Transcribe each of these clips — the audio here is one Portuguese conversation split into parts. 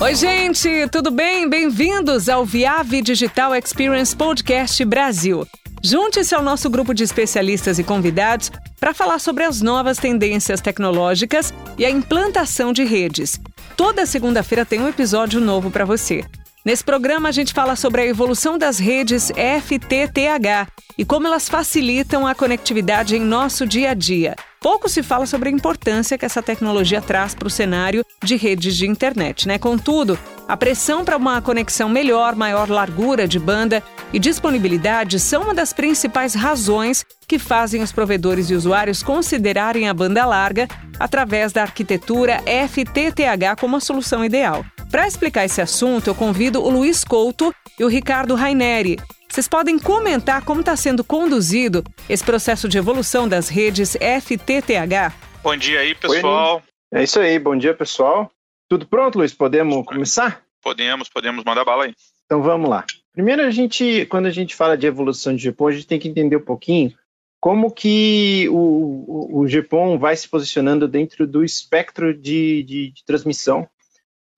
Oi, gente, tudo bem? Bem-vindos ao Viave Digital Experience Podcast Brasil. Junte-se ao nosso grupo de especialistas e convidados para falar sobre as novas tendências tecnológicas e a implantação de redes. Toda segunda-feira tem um episódio novo para você. Nesse programa, a gente fala sobre a evolução das redes FTTH e como elas facilitam a conectividade em nosso dia a dia. Pouco se fala sobre a importância que essa tecnologia traz para o cenário de redes de internet, né? Contudo, a pressão para uma conexão melhor, maior largura de banda e disponibilidade são uma das principais razões que fazem os provedores e usuários considerarem a banda larga através da arquitetura FTTH como a solução ideal. Para explicar esse assunto, eu convido o Luiz Couto e o Ricardo Raineri. Vocês podem comentar como está sendo conduzido esse processo de evolução das redes FTTH? Bom dia aí, pessoal. Oi, é isso aí, bom dia, pessoal. Tudo pronto, Luiz? Podemos começar? Podemos, podemos mandar bala aí. Então vamos lá. Primeiro, a gente, quando a gente fala de evolução de GPON, a gente tem que entender um pouquinho como que o, o, o GPON vai se posicionando dentro do espectro de, de, de transmissão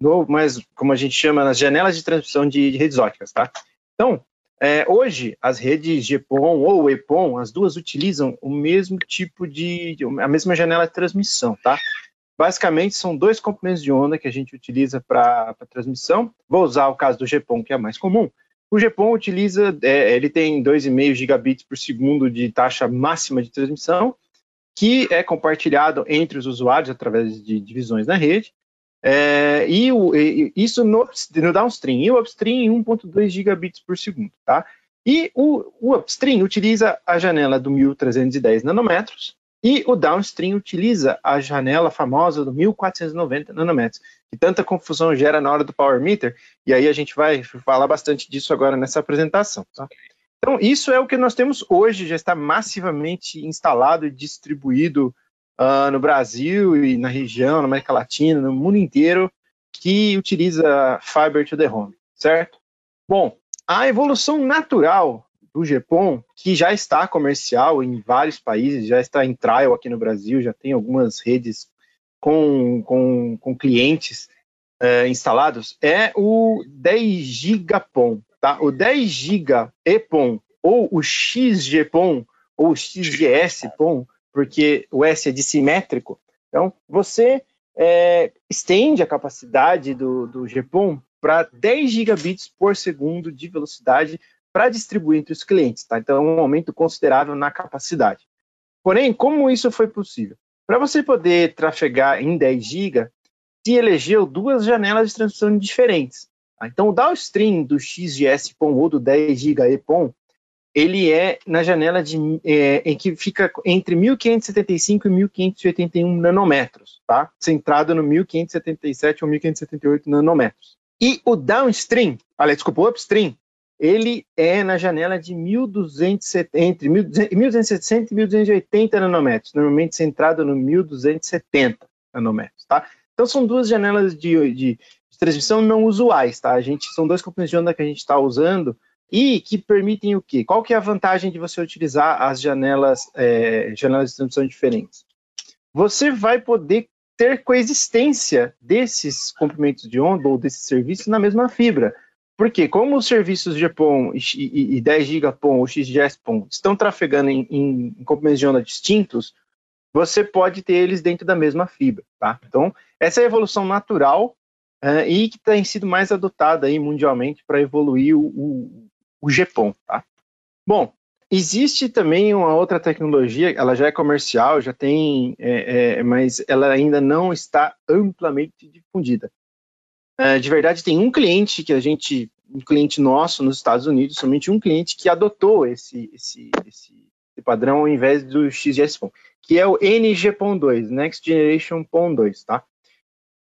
no, mas como a gente chama, nas janelas de transmissão de, de redes óticas, tá? Então, é, hoje, as redes GPON ou EPON, as duas utilizam o mesmo tipo de, a mesma janela de transmissão, tá? Basicamente, são dois comprimentos de onda que a gente utiliza para transmissão. Vou usar o caso do GPON, que é mais comum. O GPON utiliza, é, ele tem 2,5 gigabits por segundo de taxa máxima de transmissão, que é compartilhado entre os usuários através de divisões na rede. É, e, o, e, isso no, no, downstream, e o upstream 1.2 gigabits por segundo, tá? E o, o, upstream utiliza a janela do 1310 nanômetros e o downstream utiliza a janela famosa do 1490 nanômetros, que tanta confusão gera na hora do power meter, e aí a gente vai falar bastante disso agora nessa apresentação, tá? Então, isso é o que nós temos hoje, já está massivamente instalado e distribuído uh, no Brasil e na região, na América Latina, no mundo inteiro, que utiliza Fiber to the Home, certo? Bom, a evolução natural do GPON, que já está comercial em vários países, já está em trial aqui no Brasil, já tem algumas redes com, com, com clientes é, instalados, é o 10 GigaPON. Tá? O 10 GB EPON ou o XGPON ou o XGS-PON porque o S é dissimétrico. Então, você é, estende a capacidade do, do GPON para 10 gigabits por segundo de velocidade para distribuir entre os clientes. Tá? Então, é um aumento considerável na capacidade. Porém, como isso foi possível? Para você poder trafegar em 10 GB, se elegeu duas janelas de transmissão diferentes. Tá? Então, o downstream do XGS-PON ou do 10 GB EPON ele é na janela de, é, em que fica entre 1575 e 1581 nanômetros, tá? Centrado no 1577 ou 1578 nanômetros. E o downstream, aliás, desculpa, o upstream, ele é na janela de 1270, entre 1260 e 1280 nanômetros, normalmente centrado no 1270 nanômetros, tá? Então são duas janelas de, de, de transmissão não usuais, tá? A gente são dois componentes de onda que a gente está usando e que permitem o quê? Qual que é a vantagem de você utilizar as janelas, é, janelas de transmissão diferentes? Você vai poder ter coexistência desses comprimentos de onda ou desses serviços na mesma fibra. Porque como os serviços GPON e, e, e 10 GPON ou XGS-PON estão trafegando em, em, em comprimentos de onda distintos, você pode ter eles dentro da mesma fibra. Tá? Então, essa é a evolução natural uh, e que tem sido mais adotada aí mundialmente para evoluir o, o, o GPON, tá? Bom, existe também uma outra tecnologia, ela já é comercial, já tem, é, é, mas ela ainda não está amplamente difundida. É, de verdade, tem um cliente que a gente, um cliente nosso nos Estados Unidos, somente um cliente que adotou esse, esse, esse, esse padrão ao invés do XGS-PON, que é o NG-PON2, Next Generation PON2, tá?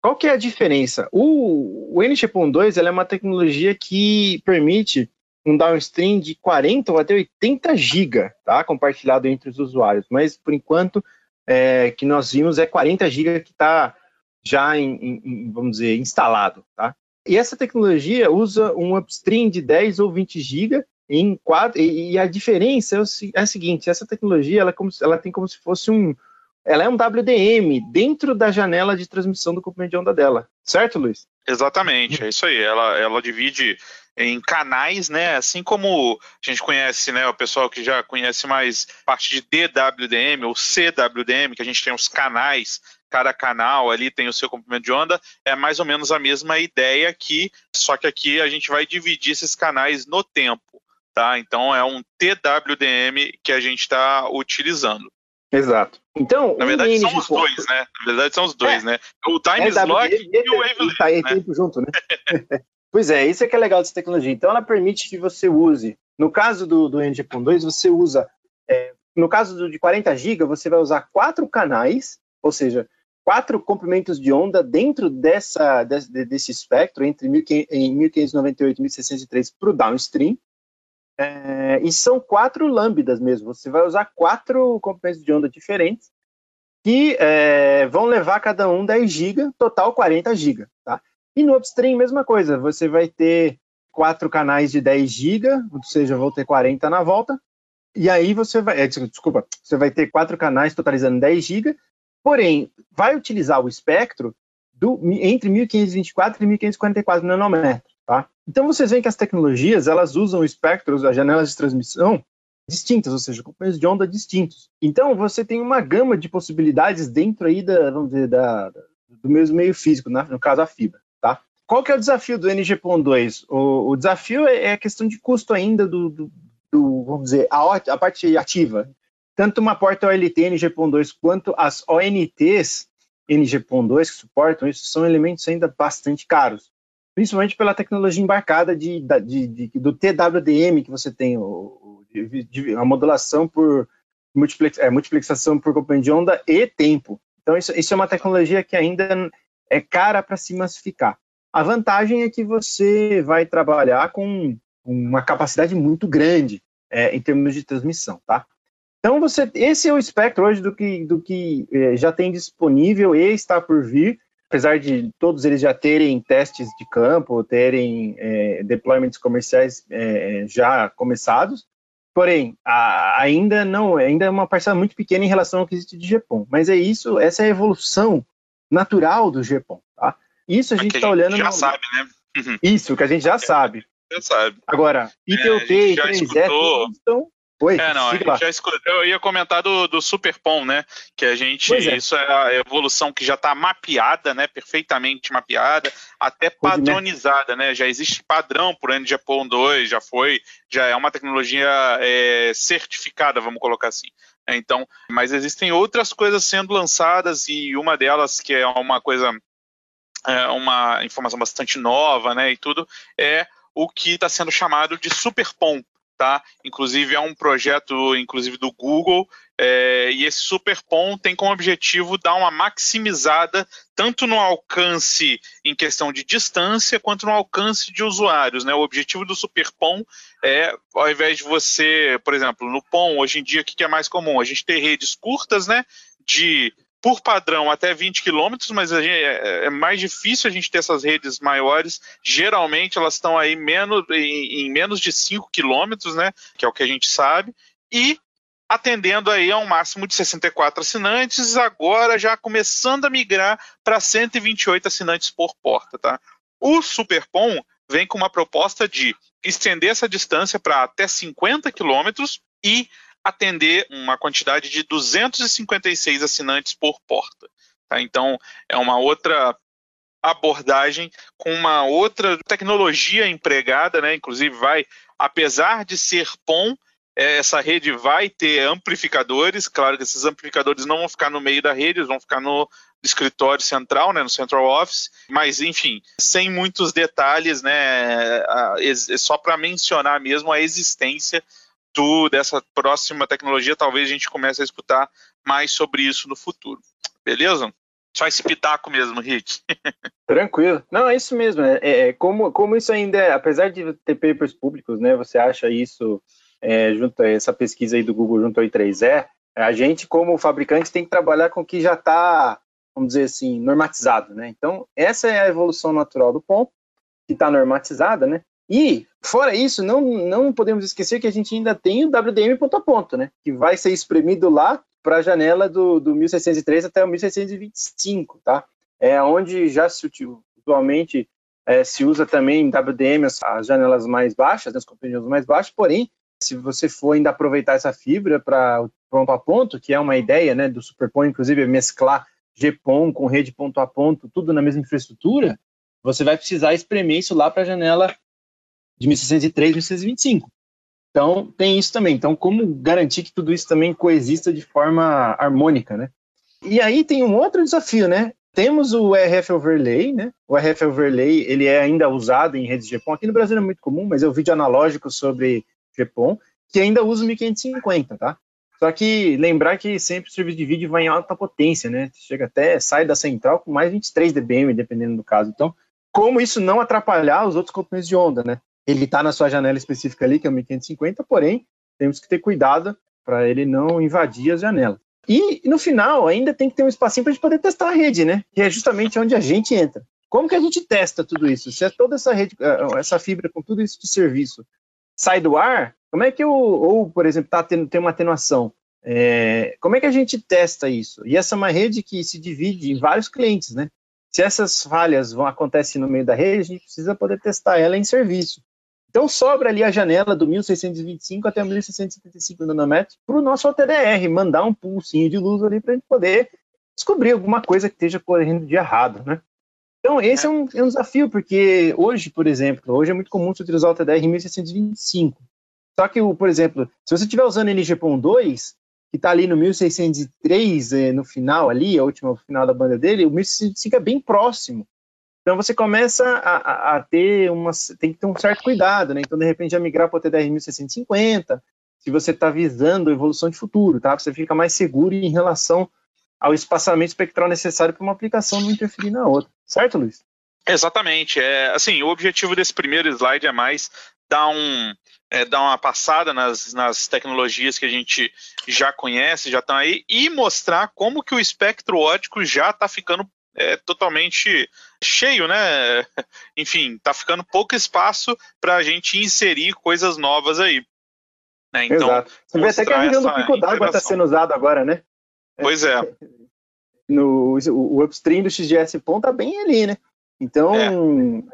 Qual que é a diferença? O, o NG-PON2 é uma tecnologia que permite um downstream de 40 ou até 80 GB, tá? Compartilhado entre os usuários. Mas por enquanto é, que nós vimos é 40 GB que está já em, em, vamos dizer, instalado, tá? E essa tecnologia usa um upstream de 10 ou 20 GB em quatro, e, a diferença é, o, é, a seguinte: essa tecnologia ela, é como, ela tem como se fosse um, ela é um WDM dentro da janela de transmissão do comprimento de onda dela. Certo, Luiz? Exatamente, é isso aí. Ela, ela divide em canais, né? Assim como a gente conhece, né? O pessoal que já conhece mais parte de DWDM ou CWDM, que a gente tem os canais, cada canal ali tem o seu comprimento de onda, é mais ou menos a mesma ideia aqui, só que aqui a gente vai dividir esses canais no tempo, tá? Então é um TWDM que a gente está utilizando. Exato. Então, na verdade são os dois, né? Na verdade são os dois, é. né? O time é slot e, e o wavelength. Tá né? tempo junto, né? pois é, isso é que é legal dessa tecnologia. Então, ela permite que você use. No caso do, do NG.2, 2, você usa. É, no caso do, de 40 GB, você vai usar quatro canais, ou seja, quatro comprimentos de onda dentro dessa, desse, desse espectro, entre 1598 e 1603 para o downstream. É, e são quatro lambdas mesmo. Você vai usar quatro comprimentos de onda diferentes que é, vão levar cada um 10 GB, total 40 GB. Tá? E no upstream, mesma coisa. Você vai ter quatro canais de 10 GB, ou seja, vou ter 40 na volta. E aí você vai. É, desculpa, você vai ter quatro canais totalizando 10 GB, porém, vai utilizar o espectro do, entre 1524 e 1544 nanômetros. Tá? Então vocês veem que as tecnologias elas usam espectros, as janelas de transmissão distintas, ou seja, companhias de onda distintos. Então você tem uma gama de possibilidades dentro aí da, vamos dizer, da, do mesmo meio físico, né? no caso a fibra. Qual que é o desafio do NG.2? O, o desafio é, é, a questão de custo ainda do, do, do vamos dizer, a, a, parte ativa. Tanto uma porta OLT NG.2 quanto as ONTs NG.2 que suportam isso são elementos ainda bastante caros principalmente pela tecnologia embarcada de, de, de, do TWDM que você tem, o, a modulação por multiplex, é, multiplexação por componente de onda e tempo. Então, isso, isso é uma tecnologia que ainda é cara para se massificar. A vantagem é que você vai trabalhar com uma capacidade muito grande é, em termos de transmissão, tá? Então, você, esse é o espectro hoje do que, do que é, já tem disponível e está por vir apesar de todos eles já terem testes de campo, terem é, deployments comerciais é, já começados, porém a, ainda não, ainda é uma parcela muito pequena em relação ao que existe de GPON. Mas é isso, essa é a evolução natural do GPON? Isso a gente está olhando. Já no... sabe, né? Uhum. Isso que a gente já sabe. Já sabe. Agora, ITUT é, e 3F estão Oi, é, não, já escutou, eu ia comentar do, do Superpom, né? Que a gente, é. isso é a evolução que já está mapeada, né? Perfeitamente mapeada, até padronizada, né? Já existe padrão por NGPON 2, já foi, já é uma tecnologia é, certificada, vamos colocar assim. É, então, mas existem outras coisas sendo lançadas e uma delas que é uma coisa, é uma informação bastante nova, né? E tudo é o que está sendo chamado de Superpom tá? Inclusive é um projeto, inclusive do Google, é, e esse SuperPON tem como objetivo dar uma maximizada tanto no alcance em questão de distância quanto no alcance de usuários, né? O objetivo do SuperPON é, ao invés de você, por exemplo, no PON hoje em dia o que é mais comum? A gente ter redes curtas, né? De por padrão até 20 quilômetros, mas gente, é, é, mais difícil a gente ter essas redes maiores. Geralmente elas estão aí menos, em, em menos de 5 quilômetros, né? Que é o que a gente sabe. E atendendo aí a um máximo de 64 assinantes, agora já começando a migrar para 128 assinantes por porta, tá? O Superpom vem com uma proposta de estender essa distância para até 50 quilômetros e atender uma quantidade de 256 assinantes por porta. Tá? Então, é uma outra abordagem com uma outra tecnologia empregada, né? Inclusive vai, apesar de ser POM, é, essa rede vai ter amplificadores. Claro que esses amplificadores não vão ficar no meio da rede, eles vão ficar no escritório central, né, no central office. Mas enfim, sem muitos detalhes, né? Só para mencionar mesmo a existência do, dessa próxima tecnologia, talvez a gente comece a escutar mais sobre isso no futuro. Beleza? Só esse pitaco mesmo, Rick. Tranquilo. Não, é isso mesmo. É, é, como, como isso ainda é, apesar de ter papers públicos, né? Você acha isso é, junto a essa pesquisa aí do Google junto ao I3E, a gente, como fabricante, tem que trabalhar com o que já está, vamos dizer assim, normatizado, né? Então, essa é a evolução natural do ponto, que está normatizada, né? E, fora isso, não, não podemos esquecer que a gente ainda tem o WDM ponto a ponto, né? Que vai ser espremido lá para a janela do, do 1603 até o 1625, tá? É onde já se usualmente é, se usa também WDM as, as janelas mais baixas, as compreensões mais baixas, porém, se você for ainda aproveitar essa fibra para ponto a ponto, que é uma ideia né, do Superpon, inclusive, mesclar GPON com rede ponto a ponto, tudo na mesma infraestrutura, você vai precisar espremer isso lá para a janela de 1603, 1625. Então, tem isso também. Então, como garantir que tudo isso também coexista de forma harmônica, né? E aí tem um outro desafio, né? Temos o RF Overlay, né? O RF Overlay, ele é ainda usado em redes GPON. Aqui no Brasil é muito comum, mas é o vídeo analógico sobre GPON, que ainda usa o 1550, tá? Só que lembrar que sempre o serviço de vídeo vai em alta potência, né? Chega até, sai da central com mais 23 dBm, dependendo do caso. Então, como isso não atrapalhar os outros componentes de onda, né? Ele está na sua janela específica ali, que é o 1550, porém, temos que ter cuidado para ele não invadir as janelas. E no final, ainda tem que ter um espacinho para a gente poder testar a rede, né? Que é justamente onde a gente entra. Como que a gente testa tudo isso? Se é toda essa rede, eh, essa fibra com tudo isso de serviço sai do ar, como é que eu, ou, por exemplo, tá tendo, tem uma atenuação, é, como é que a gente testa isso? E essa é uma rede que se divide em vários clientes, né? Se essas falhas vão acontecer no meio da rede, a gente precisa poder testar ela em serviço. Então sobra ali a janela do 1625 até 1675 nanômetros para o nosso OTDR, mandar um pulsinho de luz ali para a gente poder descobrir alguma coisa que esteja correndo de errado, né? Então esse é um, é um, desafio, porque hoje, por exemplo, hoje é muito comum utilizar o OTDR 1625. Só que, por exemplo, se você estiver usando NGPON 2, que está ali no 1603, eh, no final ali, a última final da banda dele, o 1625 é bem próximo. Então você começa a, a, a, ter uma. tem que ter um certo cuidado, né? Então, de repente, já migrar para o TDR 1650, se você está visando evolução de futuro, tá? Você fica mais seguro em relação ao espaçamento espectral necessário para uma aplicação não interferir na outra. Certo, Luiz? Exatamente. É, assim, o objetivo desse primeiro slide é mais dar, um, é, dar uma passada nas, nas tecnologias que a gente já conhece, já estão aí, e mostrar como que o espectro ótico já está ficando é totalmente cheio, né? Enfim, tá ficando pouco espaço para a gente inserir coisas novas aí. Né? Então, Exato. Você vê até que a região do pico d'água está sendo usado agora, né? Pois é. No, o upstream do XGS tá bem ali, né? Então, é.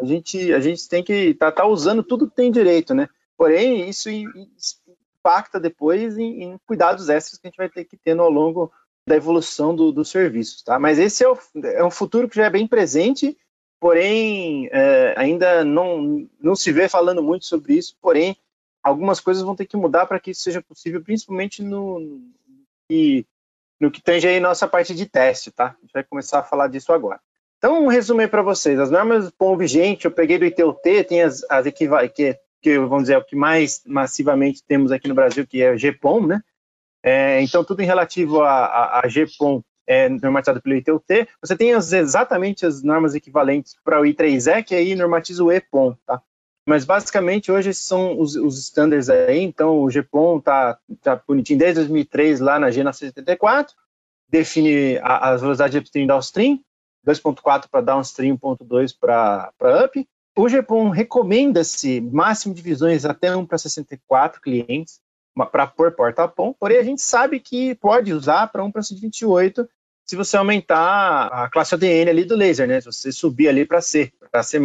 a, gente, a gente tem que tá, tá usando tudo que tem direito, né? Porém, isso impacta depois em, em cuidados extras que a gente vai ter que ter ao longo da evolução do, dos serviços, tá? Mas esse é, o, é um futuro que já é bem presente, porém é, ainda não, não se vê falando muito sobre isso, porém algumas coisas vão ter que mudar para que isso seja possível, principalmente no, no, que, no que tange aí nossa parte de teste, tá? A gente vai começar a falar disso agora. Então, um resumo aí para vocês. As normas POM vigente, eu peguei do ITUT, tem as, as equivalentes, que, que vamos dizer, é o que mais massivamente temos aqui no Brasil, que é o GPOM, né? É, então, tudo em relativo a, a, a GPOM é normatizado pelo ITUT. Você tem as, exatamente as normas equivalentes para o I3E, que aí normatiza o EPOM, tá? Mas basicamente hoje esses são os, os standards aí, então o GPOM tá, tá bonitinho desde 2003 lá na G974, define a, as velocidades de upstream e downstream, 2.4 para downstream, 1.2 para up. O GPOM recomenda-se máximo de divisões até 1 para 64 clientes, para pôr porta-pom, porém a gente sabe que pode usar para um para 28 se você aumentar a classe ADN ali do laser, né? Se você subir ali para C, para C+.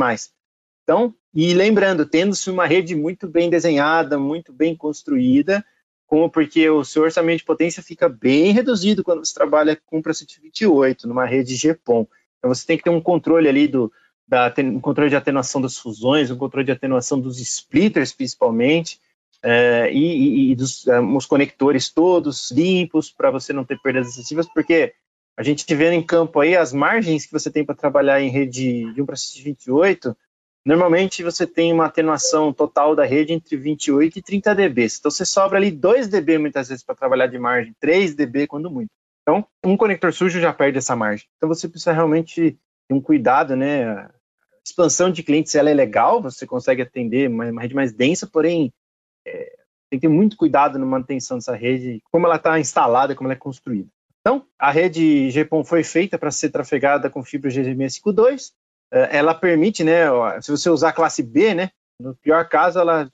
Então, e lembrando, tendo-se uma rede muito bem desenhada, muito bem construída, como porque o seu orçamento de potência fica bem reduzido quando você trabalha com para 128 numa rede GPON. Então você tem que ter um controle ali do da, um controle de atenuação das fusões, um controle de atenuação dos splitters, principalmente, é, e, e, dos, é, os conectores todos limpos para você não ter perdas excessivas, porque a gente vê em campo aí as margens que você tem para trabalhar em rede de 1 para 28, normalmente você tem uma atenuação total da rede entre 28 e 30 dB. Então você sobra ali 2 dB muitas vezes para trabalhar de margem, 3 dB quando muito. Então, um conector sujo já perde essa margem. Então você precisa realmente ter um cuidado, né? A expansão de clientes ela é legal, você consegue atender uma rede mais densa, porém é, tem que ter muito cuidado na manutenção dessa rede, como ela está instalada, como ela é construída. Então, a rede GPON foi feita para ser trafegada com fibra G652. É, ela permite, né, se você usar a classe B, né, no pior caso, ela,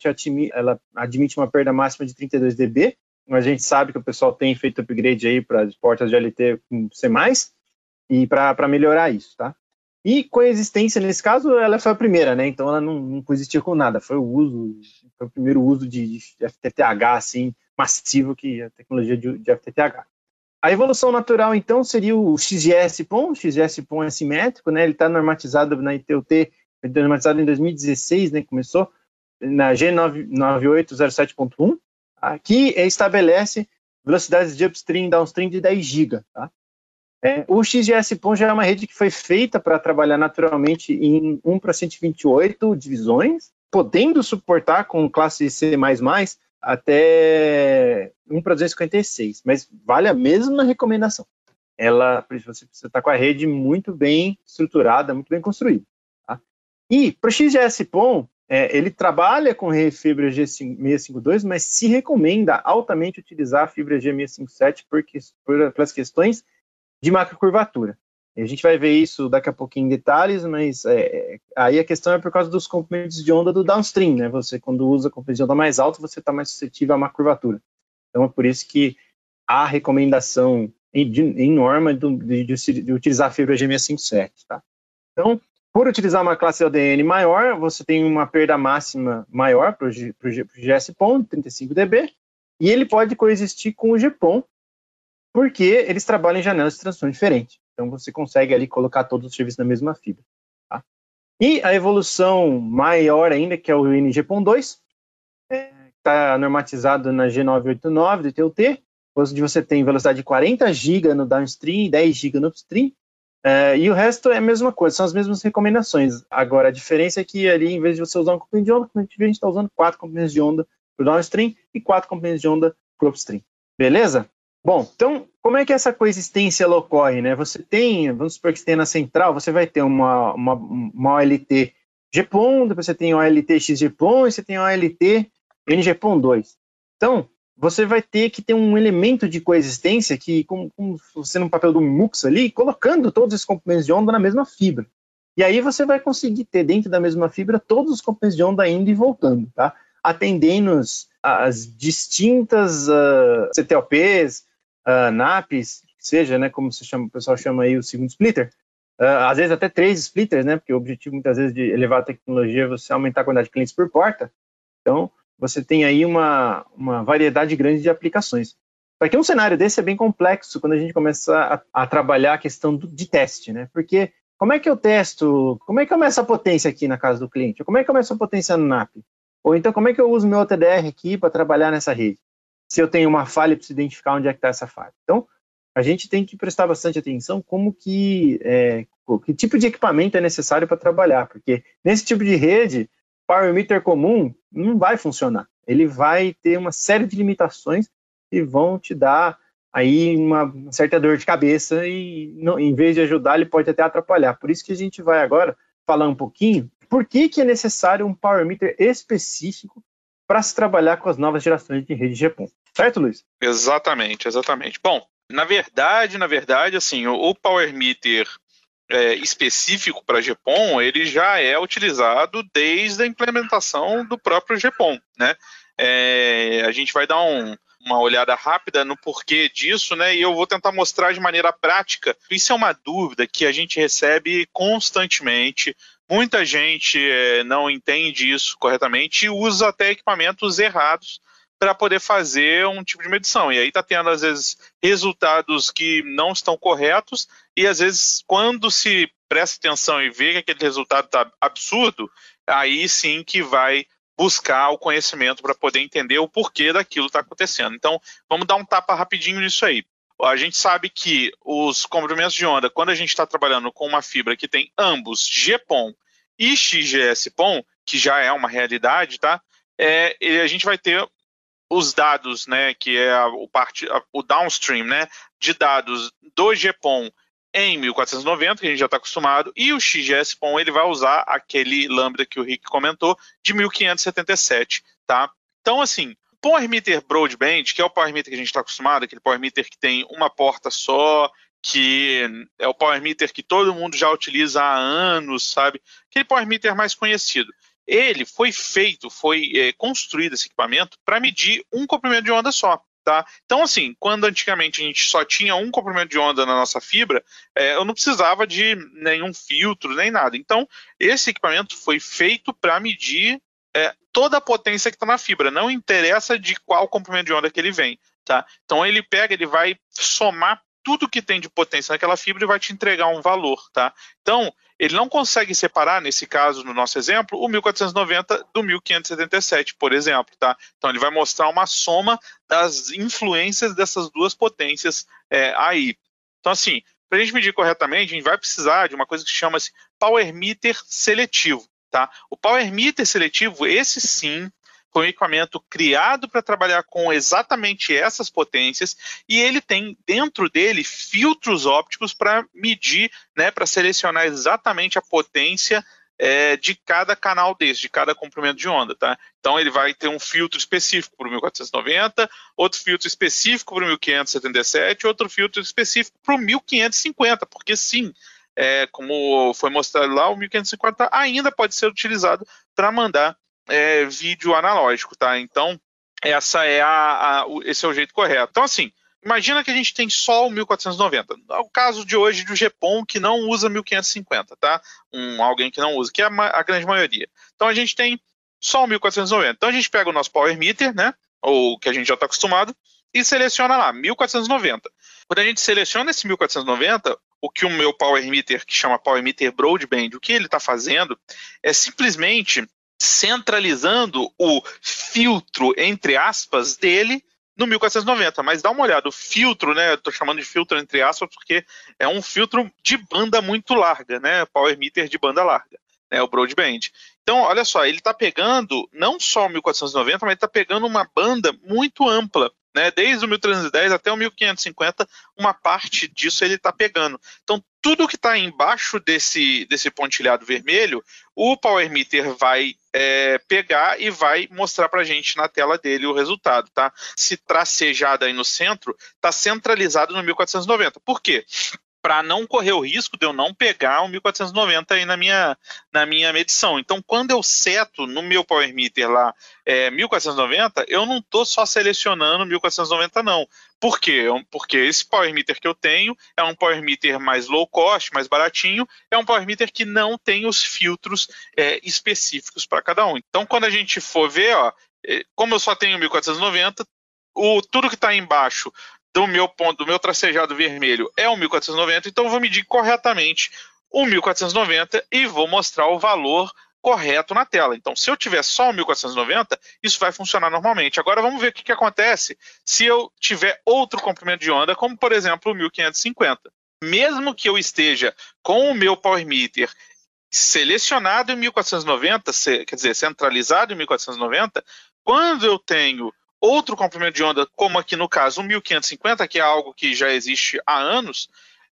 ela admite uma perda máxima de 32 dB. a gente sabe que o pessoal tem feito upgrade aí para as portas de LT com C+, e para melhorar isso, tá? E coexistência, nesse caso, ela foi a primeira, né? Então ela não, não coexistia com nada. Foi o uso, foi o primeiro uso de, FTTH, assim, massivo que a tecnologia de, de FTTH. A evolução natural, então, seria o XGS-PON. XGS-PON é simétrico, né? Ele está normatizado na ITUT, normatizado em 2016, né? Começou na G9807.1, que estabelece velocidades de upstream e downstream de 10 GB, tá? É, o XGS-PON já é uma rede que foi feita para trabalhar naturalmente em 1 para 128 divisões, podendo suportar com classe C++ até 1 para 256, mas vale a mesma recomendação. Ela você precisa estar com a rede muito bem estruturada, muito bem construída. Tá? E para o XGS-PON, é, ele trabalha com fibra G652, mas se recomenda altamente utilizar a fibra G657 por, por, pelas questões de macrocurvatura. A gente vai ver isso daqui a pouquinho em detalhes, mas é, aí a questão é por causa dos comprimentos de onda do downstream, né? Você, quando usa comprimento de onda mais alto, você está mais suscetível a uma curvatura. Então, é por isso que a recomendação em, de, em norma de, de, de, utilizar a fibra G657, tá? Então, por utilizar uma classe LDN maior, você tem uma perda máxima maior para o GSPON, 35 dB, e ele pode coexistir com o GPON, porque eles trabalham em janelas de transição diferentes. Então você consegue ali colocar todos os serviços na mesma fibra. Tá? E a evolução maior ainda, que é o NG.2, está é, normatizado na G989 do TUT, onde você tem velocidade de 40 GB no downstream e 10 GB no upstream. É, e o resto é a mesma coisa, são as mesmas recomendações. Agora, a diferença é que ali, em vez de você usar um comprimento de onda, a gente está usando quatro comprimentos de onda para o downstream e quatro comprimentos de onda para o upstream. Beleza? Bom, então, como é que essa coexistência ocorre, né? Você tem, vamos supor que você tem na central, você vai ter uma, uma, uma OLT GPON, depois você tem OLT XGPON e você tem OLT NGPON2. Então, você vai ter que ter um elemento de coexistência que, como, como você no papel do MUX ali, colocando todos esses componentes de onda na mesma fibra. E aí você vai conseguir ter dentro da mesma fibra todos os componentes de onda indo e voltando, tá? Atendendo as distintas uh, uh, NAPs, seja, né, como chama, o pessoal chama aí o segundo splitter, uh, às vezes até três splitters, né, porque o objetivo muitas vezes de elevar a tecnologia é você aumentar a quantidade de clientes por porta. Então, você tem aí uma, uma variedade grande de aplicações. Só que um cenário desse é bem complexo quando a gente começa a, a trabalhar a questão do, de teste, né? Porque como é que eu testo, como é que começa a potência aqui na casa do cliente? Como é que começa a potência no NAP? Ou então, como é que eu uso meu OTDR aqui para trabalhar nessa rede? Se eu tenho uma falha, eu preciso identificar onde é que está essa falha. Então, a gente tem que prestar bastante atenção como que, é, que tipo de equipamento é necessário para trabalhar, porque nesse tipo de rede, power meter comum não vai funcionar. Ele vai ter uma série de limitações que vão te dar aí uma certa dor de cabeça e não, em vez de ajudar, ele pode até atrapalhar. Por isso que a gente vai agora falar um pouquinho por que, que é necessário um power meter específico para se trabalhar com as novas gerações de rede GPON. Certo, Luiz? Exatamente, exatamente. Bom, na verdade, na verdade, assim, o, Power Meter é, específico para GPON, ele já é utilizado desde a implementação do próprio GPON, né? É, a gente vai dar um, uma olhada rápida no porquê disso, né? E eu vou tentar mostrar de maneira prática. Isso é uma dúvida que a gente recebe constantemente Muita gente é, não entende isso corretamente e usa até equipamentos errados para poder fazer um tipo de medição. E aí está tendo, às vezes, resultados que não estão corretos, e às vezes, quando se presta atenção e vê que aquele resultado está absurdo, aí sim que vai buscar o conhecimento para poder entender o porquê daquilo está acontecendo. Então, vamos dar um tapa rapidinho nisso aí. A gente sabe que os comprimentos de onda, quando a gente está trabalhando com uma fibra que tem ambos GPON e XGS-PON, que já é uma realidade, tá? É, a gente vai ter os dados, né, que é o, parte, o downstream, né, de dados do GPON em 1490, que a gente já está acostumado, e o XGS-PON ele vai usar aquele lambda que o Rick comentou de 1577, tá? Então, assim, Power Meter Broadband, que é o Power Meter que a gente está acostumado, aquele Power Meter que tem uma porta só, que é o Power Meter que todo mundo já utiliza há anos, sabe? Aquele Power Meter mais conhecido. Ele foi feito, foi é, construído esse equipamento para medir um comprimento de onda só. Tá? Então, assim, quando antigamente a gente só tinha um comprimento de onda na nossa fibra, é, eu não precisava de nenhum filtro, nem nada. Então, esse equipamento foi feito para medir é, toda a potência que está na fibra, não interessa de qual comprimento de onda que ele vem. Tá? Então, ele pega, ele vai somar tudo que tem de potência naquela fibra e vai te entregar um valor. Tá? Então, ele não consegue separar, nesse caso, no nosso exemplo, o 1490 do 1577, por exemplo. Tá? Então, ele vai mostrar uma soma das influências dessas duas potências é, aí. Então, assim, para a gente medir corretamente, a gente vai precisar de uma coisa que chama-se Power Meter seletivo. Tá? O Power Meter seletivo, esse sim, foi um equipamento criado para trabalhar com exatamente essas potências e ele tem dentro dele filtros ópticos para medir, né, para selecionar exatamente a potência é, de cada canal desse, de cada comprimento de onda, tá? Então ele vai ter um filtro específico para o 1490, outro filtro específico para o 1577, outro filtro específico para o 1550, porque sim, é, como foi mostrado lá, o 1550 ainda pode ser utilizado para mandar é, vídeo analógico, tá? Então, essa é a, a, esse é o jeito correto. Então, assim, imagina que a gente tem só o 1490. É o caso de hoje do GPON que não usa 1550, tá? Um, alguém que não usa, que é a, a grande maioria. Então, a gente tem só o 1490. Então, a gente pega o nosso Power Meter, né? Ou que a gente já está acostumado, e seleciona lá, 1490. Quando a gente seleciona esse 1490, o que o meu Power Meter, que chama Power Meter Broadband, o que ele está fazendo é simplesmente centralizando o filtro, entre aspas, dele no 1490. Mas dá uma olhada, o filtro, né? Estou chamando de filtro entre aspas porque é um filtro de banda muito larga, né? Power meter de banda larga, né? O broadband. Então, olha só, ele está pegando não só o 1490, mas está pegando uma banda muito ampla né? Desde o 1310 até o 1550, uma parte disso ele está pegando. Então, tudo que está embaixo desse, desse pontilhado vermelho, o Power Meter vai é, pegar e vai mostrar para a gente na tela dele o resultado, tá? Se tracejado aí no centro, está centralizado no 1490. Por quê? Para não correr o risco de eu não pegar o 1490 aí na minha, na minha medição. Então, quando eu seto no meu Power Meter lá é, 1490, eu não estou só selecionando 1490 não. Por quê? Porque esse Power Meter que eu tenho é um Power Meter mais low cost, mais baratinho, é um Power Meter que não tem os filtros é, específicos para cada um. Então, quando a gente for ver, ó, é, como eu só tenho 1490, o, tudo que está embaixo do meu ponto, do meu tracejado vermelho é o 1490, então eu vou medir corretamente o 1490 e vou mostrar o valor correto na tela. Então, se eu tiver só o 1490, isso vai funcionar normalmente. Agora vamos ver o que, que acontece se eu tiver outro comprimento de onda, como por exemplo o 1550. Mesmo que eu esteja com o meu Power Meter selecionado em 1490, quer dizer, centralizado em 1490, quando eu tenho outro comprimento de onda, como aqui no caso o 1550, que é algo que já existe há anos,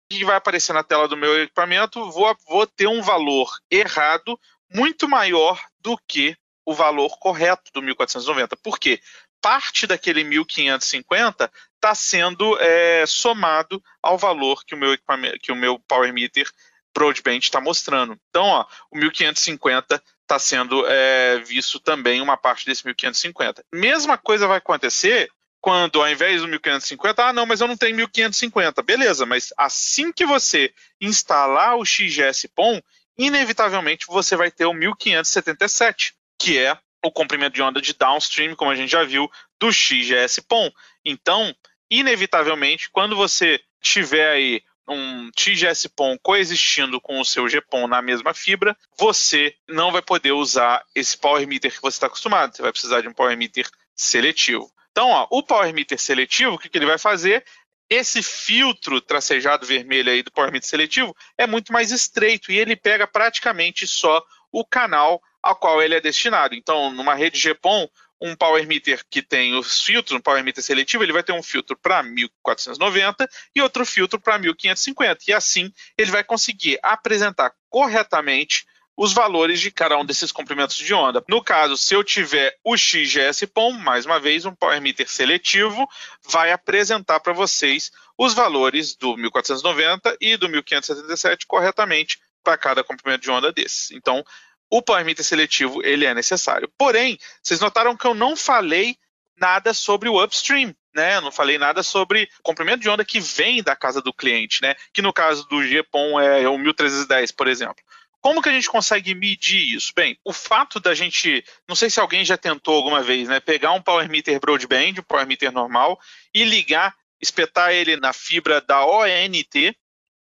que vai aparecer na tela do meu equipamento, vou, vou ter um valor errado muito maior do que o valor correto do 1490. Por quê? Parte daquele 1550 está sendo é, somado ao valor que o meu equipamento, que o meu Power Meter Broadband está mostrando. Então, ó, o 1550 está sendo é, visto também uma parte desse 1550. Mesma coisa vai acontecer quando, ao invés do 1550, ah, não, mas eu não tenho 1550. Beleza, mas assim que você instalar o XGS POM, inevitavelmente você vai ter o 1577, que é o comprimento de onda de downstream, como a gente já viu, do XGS POM. Então, inevitavelmente, quando você tiver aí um TGS-PON coexistindo com o seu GPON na mesma fibra, você não vai poder usar esse power meter que você está acostumado. Você vai precisar de um power meter seletivo. Então, ó, o power meter seletivo, o que, que ele vai fazer? Esse filtro tracejado vermelho aí do power meter seletivo é muito mais estreito e ele pega praticamente só o canal ao qual ele é destinado. Então, numa rede GPON, um power meter que tem os filtros, um power meter seletivo, ele vai ter um filtro para 1490 e outro filtro para 1550. E assim ele vai conseguir apresentar corretamente os valores de cada um desses comprimentos de onda. No caso, se eu tiver o XGS-POM, mais uma vez, um power meter seletivo, vai apresentar para vocês os valores do 1490 e do 1577 corretamente para cada comprimento de onda desses. Então, o power meter seletivo ele é necessário. Porém, vocês notaram que eu não falei nada sobre o upstream, né? Eu não falei nada sobre comprimento de onda que vem da casa do cliente, né? Que no caso do GPON é o 1310, por exemplo. Como que a gente consegue medir isso? Bem, o fato da gente, não sei se alguém já tentou alguma vez, né, pegar um power meter broadband, um power meter normal, e ligar, espetar ele na fibra da ONT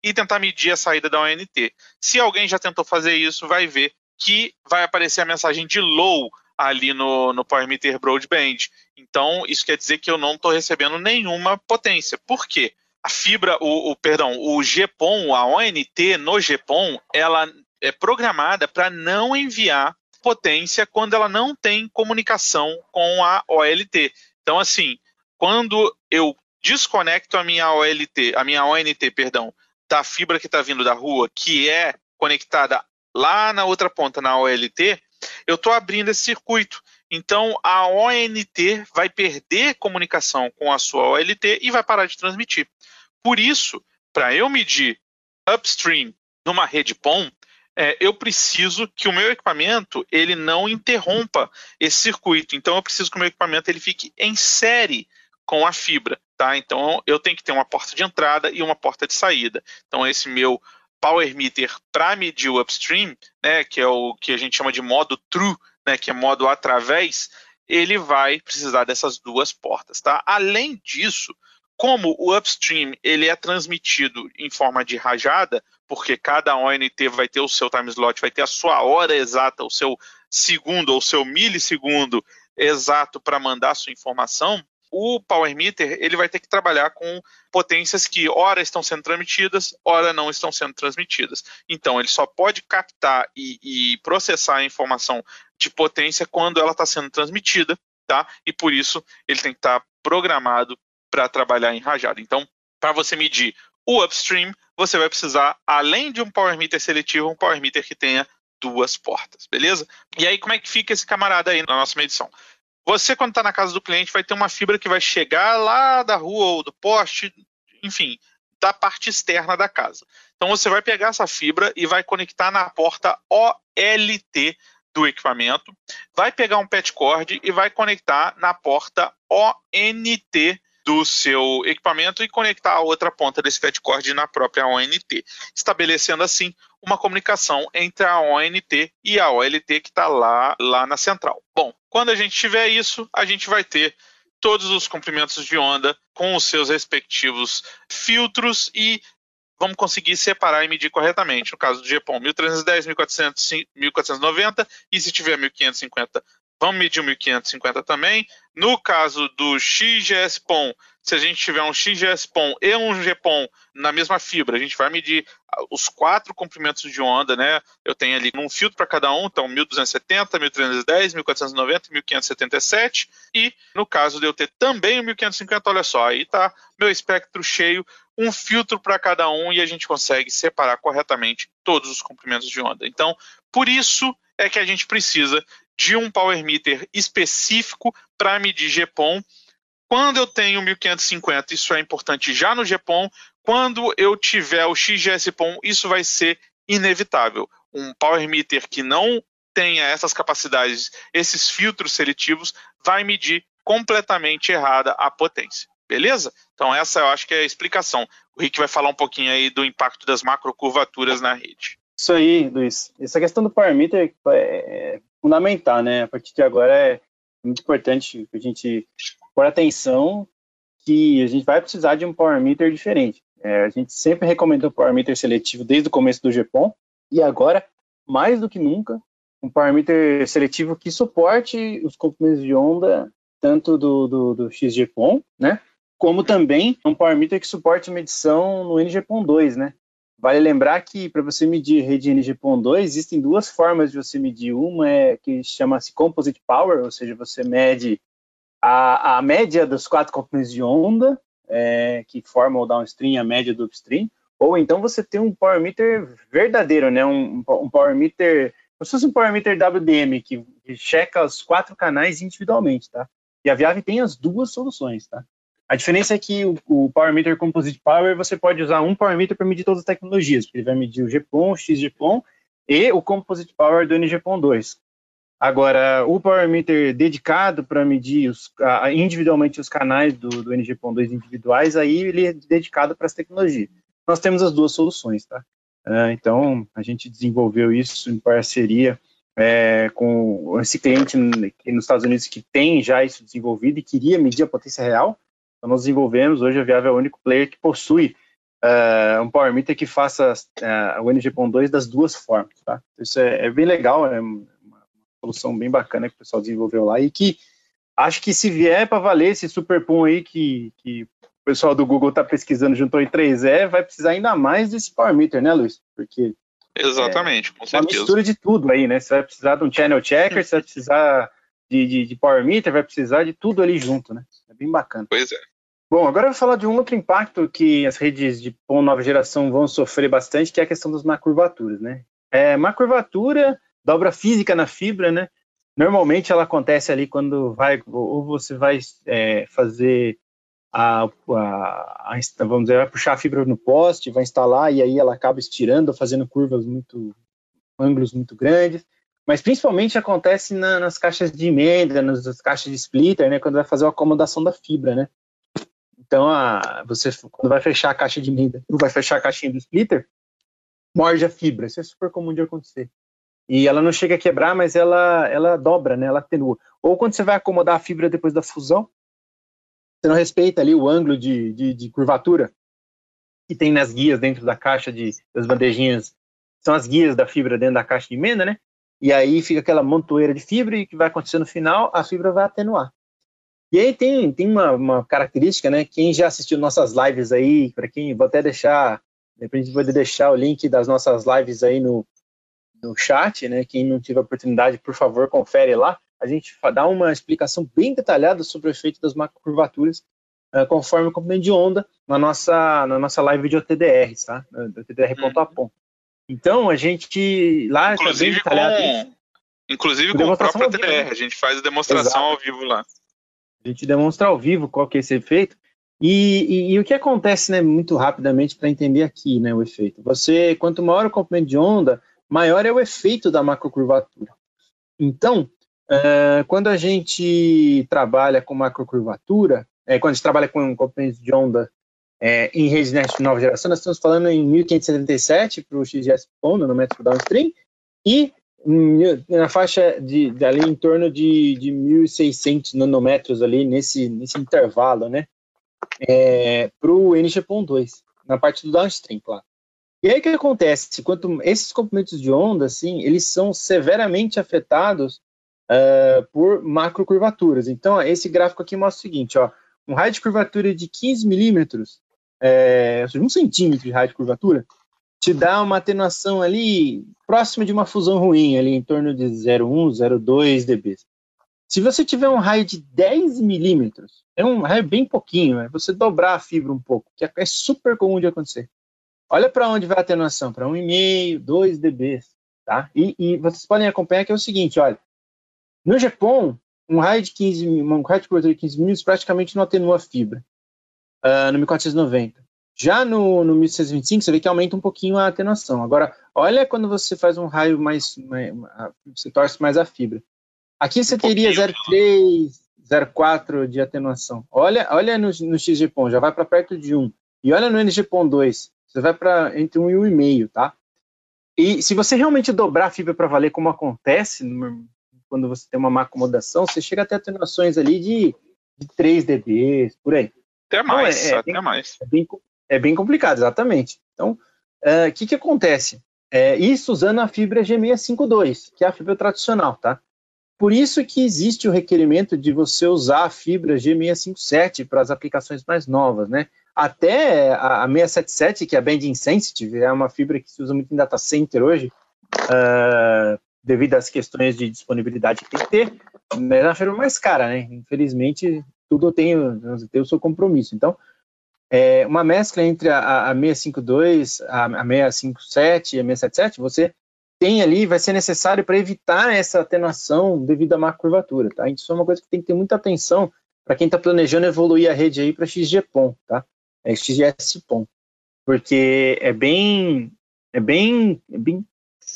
e tentar medir a saída da ONT. Se alguém já tentou fazer isso, vai ver que vai aparecer a mensagem de low ali no, no Power Meter Broadband. Então, isso quer dizer que eu não estou recebendo nenhuma potência. Por quê? A fibra, o, o perdão, o GPON, a ONT no GPON, ela é programada para não enviar potência quando ela não tem comunicação com a OLT. Então, assim, quando eu desconecto a minha OLT, a minha ONT, perdão, da fibra que está vindo da rua, que é conectada lá na outra ponta, na OLT, eu estou abrindo esse circuito. Então a ONT vai perder comunicação com a sua OLT e vai parar de transmitir. Por isso, para eu medir upstream numa rede PON, é, eu preciso que o meu equipamento ele não interrompa esse circuito. Então eu preciso que o meu equipamento ele fique em série com a fibra, tá? Então eu tenho que ter uma porta de entrada e uma porta de saída. Então esse meu power meter para medir o upstream, né, que é o que a gente chama de modo true, né, que é modo através, ele vai precisar dessas duas portas, tá? Além disso, como o upstream ele é transmitido em forma de rajada, porque cada ONT vai ter o seu time slot, vai ter a sua hora exata, o seu segundo ou seu milissegundo exato para mandar sua informação, o power meter ele vai ter que trabalhar com potências que ora estão sendo transmitidas, ora não estão sendo transmitidas. Então ele só pode captar e, e processar a informação de potência quando ela está sendo transmitida, tá? E por isso ele tem que estar tá programado para trabalhar em rajada. Então, para você medir o upstream, você vai precisar, além de um power meter seletivo, um power meter que tenha duas portas, beleza? E aí, como é que fica esse camarada aí na nossa medição? Você, quando está na casa do cliente, vai ter uma fibra que vai chegar lá da rua ou do poste, enfim, da parte externa da casa. Então você vai pegar essa fibra e vai conectar na porta OLT do equipamento, vai pegar um pet cord e vai conectar na porta ONT do seu equipamento e conectar a outra ponta desse pet cord na própria ONT, estabelecendo assim uma comunicação entre a ONT e a OLT que está lá, lá na central. Bom, quando a gente tiver isso, a gente vai ter todos os comprimentos de onda com os seus respectivos filtros e vamos conseguir separar e medir corretamente. No caso do GPON, 1310, 1400, 1490 e se tiver 1550, vamos medir o 1550 também. No caso do XGS-PON, se a gente tiver um XGS-PON e um GPON na mesma fibra, a gente vai medir os quatro comprimentos de onda, né? Eu tenho ali um filtro para cada um, então 1270, 1310, 1490 e 1577. E no caso de eu ter também o 1550, olha só, aí tá meu espectro cheio, um filtro para cada um e a gente consegue separar corretamente todos os comprimentos de onda. Então, por isso é que a gente precisa de um power meter específico para medir GPON quando eu tenho 1550, isso é importante já no GPON. Quando eu tiver o XGS-PON, isso vai ser inevitável. Um power meter que não tenha essas capacidades, esses filtros seletivos, vai medir completamente errada a potência. Beleza? Então essa eu acho que é a explicação. O Rick vai falar um pouquinho aí do impacto das macrocurvaturas na rede. Isso aí, Luiz. Essa questão do power meter é fundamental, né? A partir de agora é muito importante a gente por atenção que a gente vai precisar de um power meter diferente. É, a gente sempre recomendou power meter seletivo desde o começo do GPON e agora, mais do que nunca, um power meter seletivo que suporte os comprimentos de onda tanto do, do, do XGPON, né, como também um power meter que suporte medição no NGPON2, né. Vale lembrar que para você medir rede NGPON2 existem duas formas de você medir. Uma é que chama-se Composite Power, ou seja, você mede a, a média dos quatro componentes de onda, é, que formam o downstream, a média do upstream, ou então você tem um power meter verdadeiro, né? Um, um power meter, como se fosse um power meter WDM, que, checa os quatro canais individualmente, tá? E a Viave tem as duas soluções, tá? A diferença é que o, o Power Meter Composite Power você pode usar um Power Meter para medir todas as tecnologias, porque ele vai medir o GPON, o XGPON e o Composite Power do NGPON 2. Agora, o Power Meter dedicado para medir os, individualmente os canais do, do NG.2 individuais, aí ele é dedicado para as tecnologias. Nós temos as duas soluções, tá? Uh, então, a gente desenvolveu isso em parceria é, com esse cliente nos Estados Unidos que tem já isso desenvolvido e queria medir a potência real. Então, nós desenvolvemos, hoje a Viável é o único player que possui uh, um Power Meter que faça uh, o NG.2 das duas formas, tá? Isso é, é bem legal, é solução bem bacana que o pessoal desenvolveu lá e que acho que se vier para valer esse Super Pum aí que, que o pessoal do Google está pesquisando junto ao i3E, vai precisar ainda mais desse Power Meter, né, Luiz? Porque Exatamente, é, com certeza. Uma mistura de tudo aí, né? Você vai precisar de um channel checker, você vai precisar de, de, de, power meter, vai precisar de tudo ali junto, né? É bem bacana. Pois é. Bom, agora eu vou falar de um outro impacto que as redes de PON nova geração vão sofrer bastante, que é a questão das macurvaturas, né? É, macurvatura, dobra física na fibra, né? Normalmente ela acontece ali quando vai, ou você vai é, fazer a, a, a, vamos dizer, vai puxar a fibra no poste, vai instalar e aí ela acaba estirando, fazendo curvas muito, ângulos muito grandes. Mas principalmente acontece na, nas caixas de emenda, nas caixas de splitter, né, quando vai fazer a acomodação da fibra, né. Então, a, você quando vai fechar a caixa de emenda, vai fechar a caixinha do splitter, morde a fibra. Isso é super comum de acontecer. E ela não chega a quebrar, mas ela, ela dobra, né, ela atenua. Ou quando você vai acomodar a fibra depois da fusão, você não respeita ali o ângulo de, de, de curvatura que tem nas guias dentro da caixa de, das bandejinhas, são as guias da fibra dentro da caixa de emenda, né? E aí fica aquela montoeira de fibra e o que vai acontecer no final, a fibra vai atenuar. E aí tem, tem uma, uma característica, né? Quem já assistiu nossas lives aí, para quem, vou até deixar, depois vou deixar o link das nossas lives aí no, no chat, né? Quem não tiver oportunidade, por favor, confere lá a gente dá uma explicação bem detalhada sobre o efeito das macrocurvaturas, uh, conforme o comprimento de onda, na nossa, na nossa live de OTDR, tá? Do OTDR.apom. Uhum. Então, a gente lá inclusive tá com, inclusive com, o próprio OTDR, né? a gente faz a demonstração Exato. ao vivo lá. A gente demonstra ao vivo qual que é esse efeito. E, e, e o que acontece, né, muito rapidamente para entender aqui, né, o efeito. Você, quanto maior o comprimento de onda, maior é o efeito da macrocurvatura. Então, Uh, quando a gente trabalha com macrocurvatura, é, quando a gente trabalha com componentes de onda é, em redes de nova geração, nós estamos falando em 1577 para o XGS PON, nanômetro downstream, e na faixa de, de, ali em torno de, de 1.600 nanômetros ali nesse, nesse intervalo, né? É, para o NG.2, na parte do downstream, claro. E aí o que acontece? Quanto esses comprimentos de onda, assim, eles são severamente afetados uh, por macrocurvaturas. Então, esse gráfico aqui mostra o seguinte, ó, um raio de curvatura de 15 milímetros, é, ou seja, um centímetro de raio de curvatura, te dá uma atenuação ali próxima de uma fusão ruim, ali em torno de 0,1, 0,2 dB. Se você tiver um raio de 10 milímetros, é um raio bem pouquinho, é você dobrar a fibra um pouco, que é super comum de acontecer. Olha para onde vai a atenuação, para 1,5, 2 dB, tá? E, e, vocês podem acompanhar que é o seguinte, olha, no Japão, um raio de 15, um raio de cobertura de 15 milímetros praticamente não atenua a fibra, uh, no 1490. Já no, no 1625, você vê que aumenta um pouquinho a atenuação. Agora, olha quando você faz um raio mais, mais você torce mais a fibra. Aqui você um teria 0,3, 0,4 de atenuação. Olha, olha no, no XGPON, já vai para perto de 1. E olha no NGPON 2, você vai para entre 1 e 1,5, tá? E se você realmente dobrar a fibra para valer, como acontece quando você tem uma má acomodação, você chega a ter atenuações ali de, de 3 dB, por aí. Até então, mais, então, é, é até bem, mais. É bem, é bem, complicado, exatamente. Então, o uh, que, que acontece? É, isso usando a fibra G652, que é a fibra tradicional, tá? Por isso que existe o requerimento de você usar a fibra G657 para as aplicações mais novas, né? Até a, a 677, que é a Band Insensitive, é uma fibra que se usa muito em data center hoje, uh, devido às questões de disponibilidade que tem que ter, mas é uma firma mais cara, né? Infelizmente, tudo eu tenho o seu compromisso. Então, é uma mescla entre a, a 652, a, a 657 e a 677, você tem ali, vai ser necessário para evitar essa atenuação devido à macro-curvatura, tá? Isso é uma coisa que tem que ter muita atenção para quem está planejando evoluir a rede aí para XGPON, tá? É XGS-PON, porque é bem, é bem, é bem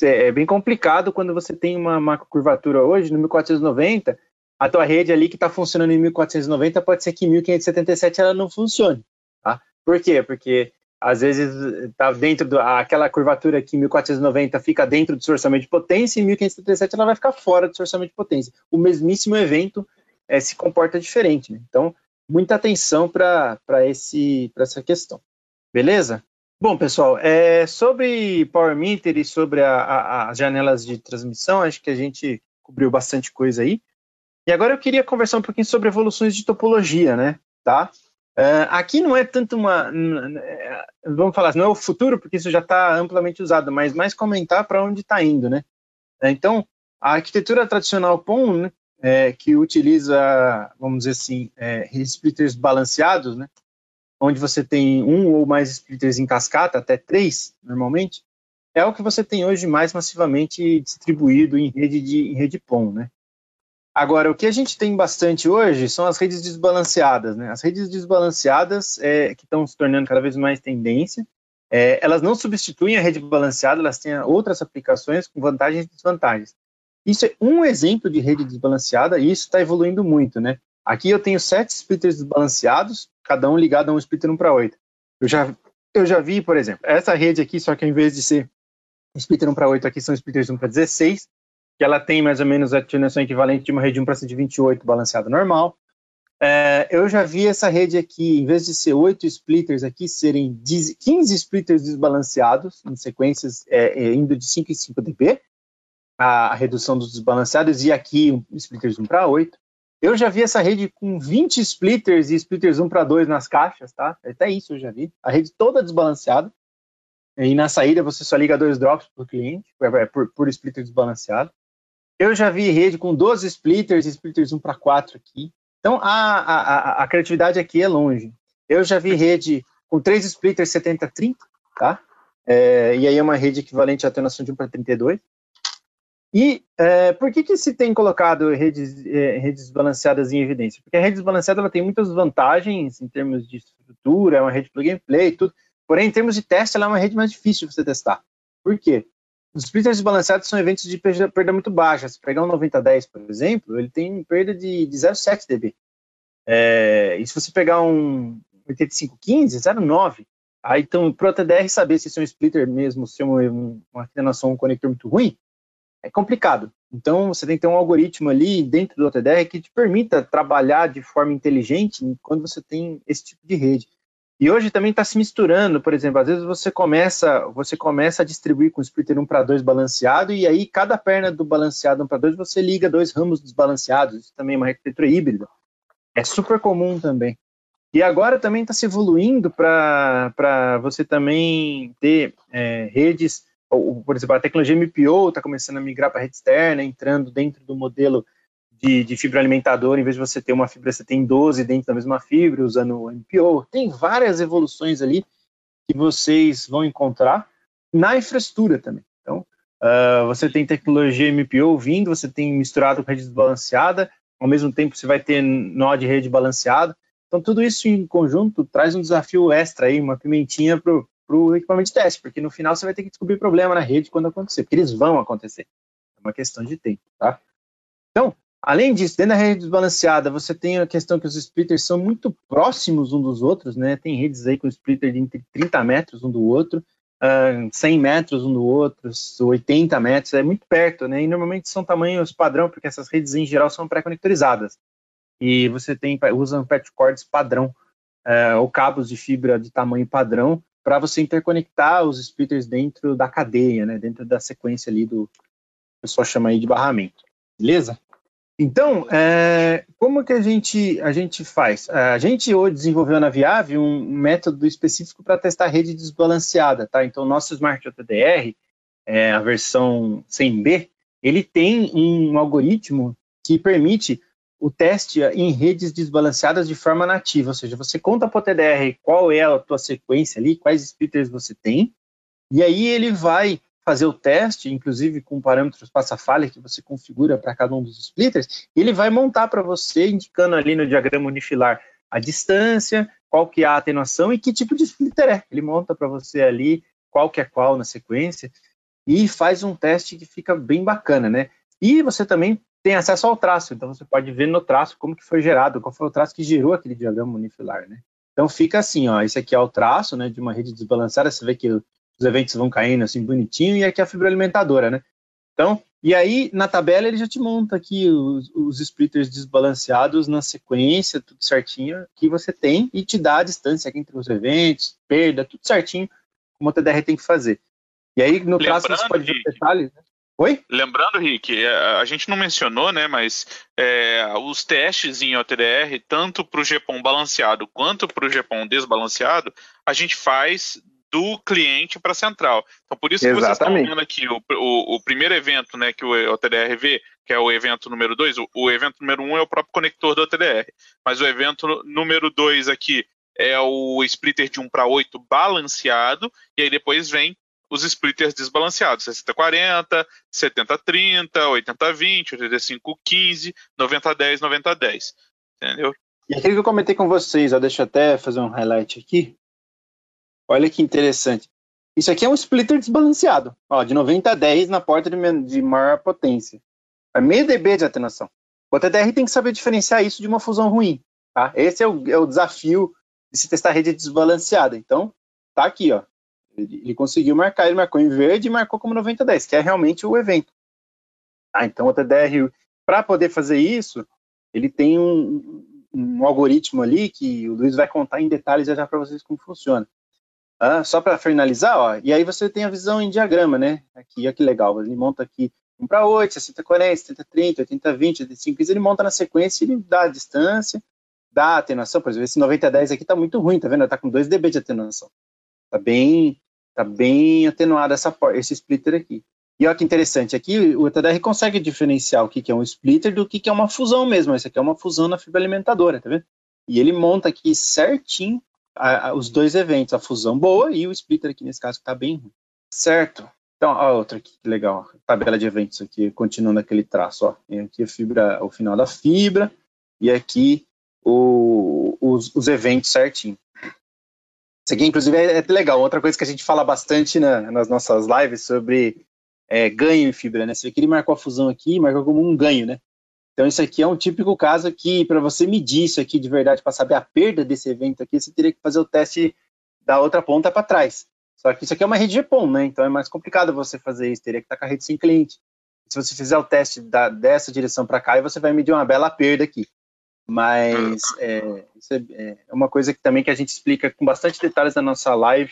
é bem complicado quando você tem uma, uma curvatura hoje no 1490, a tua rede ali que está funcionando em 1490 pode ser que em 1577 ela não funcione. Tá? Por quê? Porque às vezes está dentro daquela curvatura aqui, 1490, fica dentro do seu orçamento de potência, e em 1537 ela vai ficar fora do seu orçamento de potência. O mesmíssimo evento é, se comporta diferente. Né? Então, muita atenção para essa questão. Beleza? Bom, pessoal, é, sobre Power Meter e sobre a, a, as janelas de transmissão, acho que a gente cobriu bastante coisa aí. E agora eu queria conversar um pouquinho sobre evoluções de topologia, né? Tá? Uh, aqui não é tanto uma. Vamos falar, não é o futuro, porque isso já está amplamente usado, mas mais comentar para onde está indo, né? Então, a arquitetura tradicional POM, né, é, que utiliza, vamos dizer assim, é, splitters balanceados, né? Onde você tem um ou mais splitters em cascata, até três, normalmente, é o que você tem hoje mais massivamente distribuído em rede de em rede POM, né? Agora, o que a gente tem bastante hoje são as redes desbalanceadas. Né? As redes desbalanceadas, é, que estão se tornando cada vez mais tendência, é, elas não substituem a rede balanceada, elas têm outras aplicações com vantagens e desvantagens. Isso é um exemplo de rede desbalanceada e isso está evoluindo muito. Né? Aqui eu tenho sete splitters desbalanceados, cada um ligado a um splitter 1 para 8. Eu já, eu já vi, por exemplo, essa rede aqui, só que ao invés de ser splitter 1 para 8, aqui são splitters 1 para 16, que ela tem mais ou menos a atinação equivalente de uma rede 1 para 128 balanceada normal. É, eu já vi essa rede aqui, em vez de ser 8 splitters aqui, serem 15 splitters desbalanceados, em sequências é, é, indo de 5 em 5 dB, a, redução dos desbalanceados, e aqui um, splitters 1 para 8. Eu já vi essa rede com 20 splitters e splitters 1 para 2 nas caixas, tá? Até isso eu já vi. A rede toda desbalanceada. E na saída você só liga dois drops por cliente, é, por, por splitter desbalanceado. Eu já vi rede com 12 splitters, splitters 1 para 4 aqui. Então, a, a, a, criatividade aqui é longe. Eu já vi rede com 3 splitters 70-30, tá? É, e aí é uma rede equivalente à atenuação de 1 para 32. E é, por que, que se tem colocado redes, é, redes balanceadas em evidência? Porque a rede desbalanceada ela tem muitas vantagens em termos de estrutura, é uma rede plug and play e tudo. Porém, em termos de teste, ela é uma rede mais difícil de você testar. Por quê? Os splitters desbalanceados são eventos de perda, perda muito baixa. Se pegar um 90-10, por exemplo, ele tem perda de, de 0,7 dB. É, e se você pegar um 8515, 0,9. Aí, então, para o TDR saber se isso é um splitter mesmo, se é uma, uma um conector muito ruim, é complicado. Então, você tem que ter um algoritmo ali dentro do OTDR que te permita trabalhar de forma inteligente quando você tem esse tipo de rede. E hoje também está se misturando, por exemplo, às vezes você começa, você começa a distribuir com o splitter 1 para 2 balanceado, e aí cada perna do balanceado 1 para 2 você liga dois ramos desbalanceados, isso também é uma arquitetura híbrida. É super comum também. E agora também está se evoluindo para você também ter é, redes, por exemplo, a tecnologia MPO está começando a migrar para rede externa, entrando dentro do modelo de, de, fibra alimentadora, em vez de você ter uma fibra, você tem 12 dentro da mesma fibra, usando o MPO. Tem várias evoluções ali que vocês vão encontrar na infraestrutura também. Então, uh, você tem tecnologia MPO vindo, você tem misturado com rede desbalanceada, ao mesmo tempo você vai ter nó de rede balanceada. Então, tudo isso em conjunto traz um desafio extra aí, uma pimentinha para o equipamento de teste, porque no final você vai ter que descobrir problema na rede quando acontecer, porque eles vão acontecer. É uma questão de tempo, tá? Então, Além disso, dentro da rede desbalanceada, você tem a questão que os splitters são muito próximos um dos outros, né? Tem redes aí com splitter de entre 30 metros um do outro, uh, ah, 100 metros um do outro, 80 metros, é muito perto, né? E normalmente são tamanhos padrão, porque essas redes em geral são pré-conectorizadas. E você tem, usa patch cords padrão, uh, ou cabos de fibra de tamanho padrão, para você interconectar os splitters dentro da cadeia, né? Dentro da sequência ali do, o pessoal chama aí de barramento. Beleza? Então, é, como que a gente, a gente faz? A gente hoje desenvolveu na Viave um método específico para testar rede desbalanceada, tá? Então, nosso Smart OTDR, é, a versão 100B, ele tem um algoritmo que permite o teste em redes desbalanceadas de forma nativa, ou seja, você conta para o TDR qual é a tua sequência ali, quais splitters você tem, e aí ele vai fazer o teste, inclusive com parâmetros passa-falha que você configura para cada um dos splitters, e ele vai montar para você, indicando ali no diagrama unifilar a distância, qual que é a atenuação e que tipo de splitter é. Ele monta para você ali qual que é qual na sequência. e faz um teste que fica bem bacana, né? E você também tem acesso ao traço, então você pode ver no traço como que foi gerado, qual foi o traço que gerou aquele diagrama unifilar, né? Então fica assim, ó, esse aqui é o traço, né, de uma rede desbalanceada, você vê que os eventos vão caindo assim bonitinho, e aqui é a fibra alimentadora, né? Então, e aí na tabela ele já te monta aqui os, os splitters desbalanceados na sequência, tudo certinho, que você tem, e te dá a distância aqui entre os eventos, perda, tudo certinho, como o TDR tem que fazer. E aí no traço você pode ver detalhes, né? Oi? Lembrando, Rick, é, a gente não mencionou, né, mas é, os testes em OTDR, tanto para o GPON balanceado quanto para o GPON desbalanceado, a gente faz do cliente para a central. Então, por isso que Exatamente. vocês estão vendo aqui o, o, o, primeiro evento né, que o OTDR vê, que é o evento número 2, o, o, evento número 1 um é o próprio conector do OTDR, mas o evento número 2 aqui é o splitter de 1 para 8 balanceado, e aí depois vem os splitters desbalanceados, 60-40, 70-30, 80-20, 85-15, 90-10, 90-10, entendeu? E aquilo que eu comentei com vocês, ó, deixa eu até fazer um highlight aqui. Olha que interessante. Isso aqui é um splitter desbalanceado, ó, de 90 a 10 na porta de, de maior potência. É meio dB de atenuação. O TDR tem que saber diferenciar isso de uma fusão ruim. Tá? Esse é o, é o desafio de se testar rede desbalanceada. Então, tá aqui, ó. Ele, ele, conseguiu marcar, ele marcou em verde e marcou como 9010, que é realmente o evento. Ah, então o TDR, para poder fazer isso, ele tem um, um, algoritmo ali que o Luiz vai contar em detalhes já, já para vocês como funciona. Ah, só para finalizar, ó, e aí você tem a visão em diagrama, né? Aqui, olha que legal, ele monta aqui 1 para 8, 60, 40, 70, 30, 80, 20, 85, 15, ele monta na sequência, ele dá a distância, dá a atenuação, por exemplo, esse 90 10 aqui está muito ruim, tá vendo? Está com 2 dB de atenuação. Está bem, tá bem atenuado essa, esse splitter aqui. E olha que interessante, aqui o TDR consegue diferenciar o que, que é um splitter do que, que é uma fusão mesmo. Esse aqui é uma fusão na fibra alimentadora, tá vendo? E ele monta aqui certinho a, a, os dois eventos, a fusão boa e o splitter aqui nesse caso que está bem ruim. Certo? Então, a outra aqui, que legal, tabela de eventos aqui, continuando aquele traço, ó. Tem aqui a fibra, o final da fibra, e aqui o, os, os eventos certinho. Isso aqui, inclusive, é, é, legal. Outra coisa que a gente fala bastante na, nas nossas lives sobre é, ganho em fibra, né? Você vê que ele marcou a fusão aqui, marcou como um ganho, né? Então, isso aqui é um típico caso que, para você medir isso aqui de verdade, para saber a perda desse evento aqui, você teria que fazer o teste da outra ponta para trás. Só que isso aqui é uma rede GPON, né? Então é mais complicado você fazer isso, teria que estar com a rede sem cliente. Se você fizer o teste da, dessa direção para cá, você vai medir uma bela perda aqui. Mas é, isso é, é, uma coisa que também que a gente explica com bastante detalhes na nossa live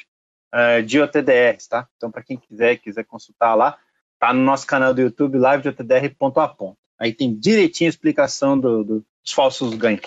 uh, de OTDRs, tá? Então, para quem quiser, quiser consultar lá, tá no nosso canal do YouTube, live de OTDR ponto a ponto. Aí tem direitinho a explicação do, do, dos falsos ganhos.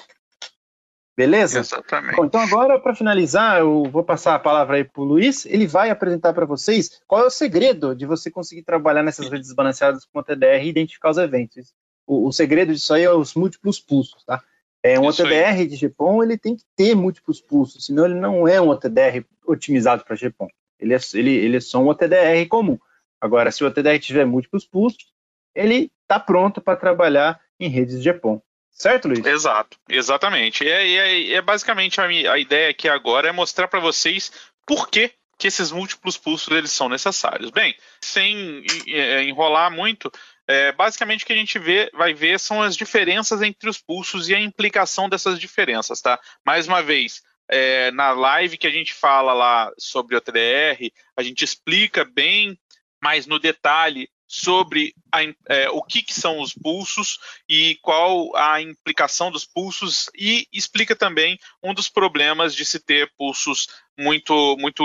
Beleza? Exatamente. Bom, então agora, para finalizar, eu vou passar a palavra aí para o Luiz. Ele vai apresentar para vocês qual é o segredo de você conseguir trabalhar nessas redes desbalanceadas com o TDR e identificar os eventos. O, o segredo disso aí é os múltiplos pulsos, tá? É, um Isso OTDR aí. de GPON ele tem que ter múltiplos pulsos, senão ele não é um OTDR otimizado para GPON. Ele é, ele, ele é só um OTDR comum. Agora, se o OTDR tiver múltiplos pulsos, ele está pronto para trabalhar em redes de GPON. Certo, Luiz? Exato, exatamente. E é, é, é, basicamente a, minha, a ideia aqui agora é mostrar para vocês por que, que esses múltiplos pulsos eles são necessários. Bem, sem é, enrolar muito, é, basicamente o que a gente vê, vai ver são as diferenças entre os pulsos e a implicação dessas diferenças, tá? Mais uma vez, é, na live que a gente fala lá sobre o TDR, a gente explica bem mais no detalhe sobre a, é, o que, que, são os pulsos e qual a implicação dos pulsos e explica também um dos problemas de se ter pulsos muito muito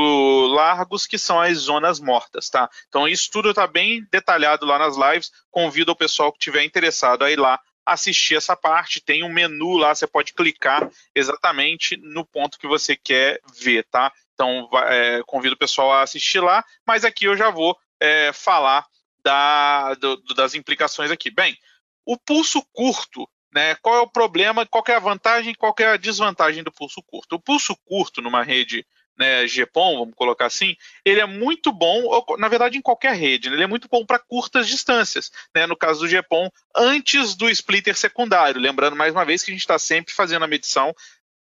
largos que são as zonas mortas, tá? Então isso tudo está bem detalhado lá nas lives. Convido o pessoal que tiver interessado a ir lá assistir essa parte. Tem um menu lá, você pode clicar exatamente no ponto que você quer ver, tá? Então é, convido o pessoal a assistir lá, mas aqui eu já vou é, falar da, do, das implicações aqui. Bem, o pulso curto, né, qual é o problema, qual é a vantagem qual é a desvantagem do pulso curto? O pulso curto numa rede né, GPON, vamos colocar assim, ele é muito bom, na verdade em qualquer rede, né, ele é muito bom para curtas distâncias, né, no caso do GPON, antes do splitter secundário, lembrando mais uma vez que a gente está sempre fazendo a medição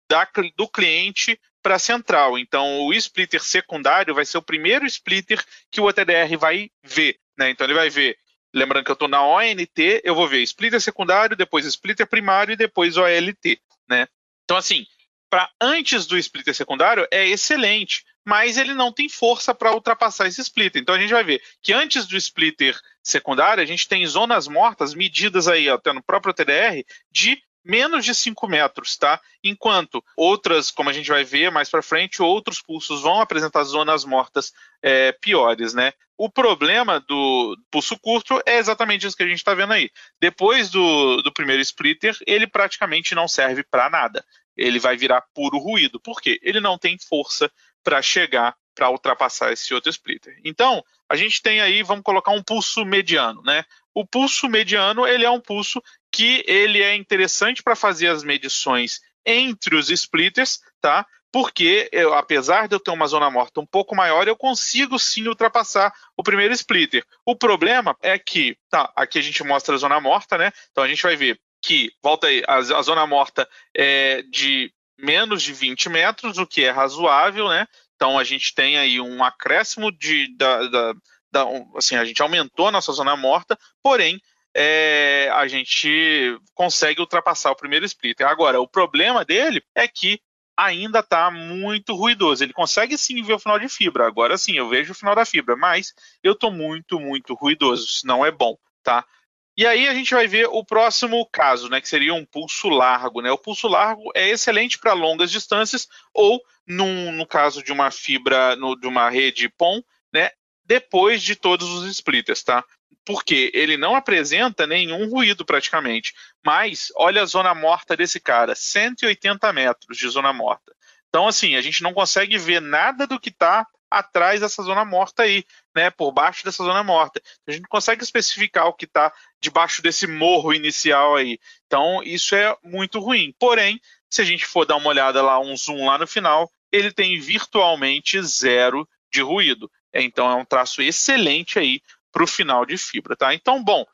da, do cliente para a central. Então, o splitter secundário vai ser o primeiro splitter que o OTDR vai ver. Né? Então, ele vai ver, lembrando que eu estou na ONT, eu vou ver splitter secundário, depois splitter primário e depois OLT. Né? Então, assim, para antes do splitter secundário é excelente, mas ele não tem força para ultrapassar esse splitter. Então a gente vai ver que antes do splitter secundário, a gente tem zonas mortas medidas aí até no próprio TDR de menos de 5 metros, tá? Enquanto outras, como a gente vai ver mais para frente, outros pulsos vão apresentar zonas mortas é, piores, né? O problema do pulso curto é exatamente isso que a gente está vendo aí. Depois do, do primeiro splitter, ele praticamente não serve para nada. Ele vai virar puro ruído. Por quê? Ele não tem força para chegar para ultrapassar esse outro splitter. Então, a gente tem aí, vamos colocar um pulso mediano, né? O pulso mediano, ele é um pulso que ele é interessante para fazer as medições entre os splitters, tá? Porque eu, apesar de eu ter uma zona morta um pouco maior, eu consigo sim ultrapassar o primeiro splitter. O problema é que, tá, aqui a gente mostra a zona morta, né? Então a gente vai ver que, volta aí, a, a zona morta é de menos de 20 metros, o que é razoável, né? Então a gente tem aí um acréscimo de, da, da, da assim, a gente aumentou a nossa zona morta, porém é, a gente consegue ultrapassar o primeiro splitter. Agora, o problema dele é que ainda está muito ruidoso. Ele consegue sim ver o final de fibra. Agora sim, eu vejo o final da fibra, mas eu estou muito, muito ruidoso. Isso não é bom, tá? E aí a gente vai ver o próximo caso, né, que seria um pulso largo. Né? O pulso largo é excelente para longas distâncias ou, num, no caso de uma fibra, no, de uma rede PON, né, depois de todos os splitters, tá? Porque ele não apresenta nenhum ruído praticamente. Mas olha a zona morta desse cara, 180 metros de zona morta. Então, assim, a gente não consegue ver nada do que está atrás dessa zona morta aí, né? Por baixo dessa zona morta. A gente não consegue especificar o que está debaixo desse morro inicial aí. Então, isso é muito ruim. Porém, se a gente for dar uma olhada lá, um zoom lá no final, ele tem virtualmente zero de ruído. Então, é um traço excelente aí para o final de fibra, tá? Então, bom,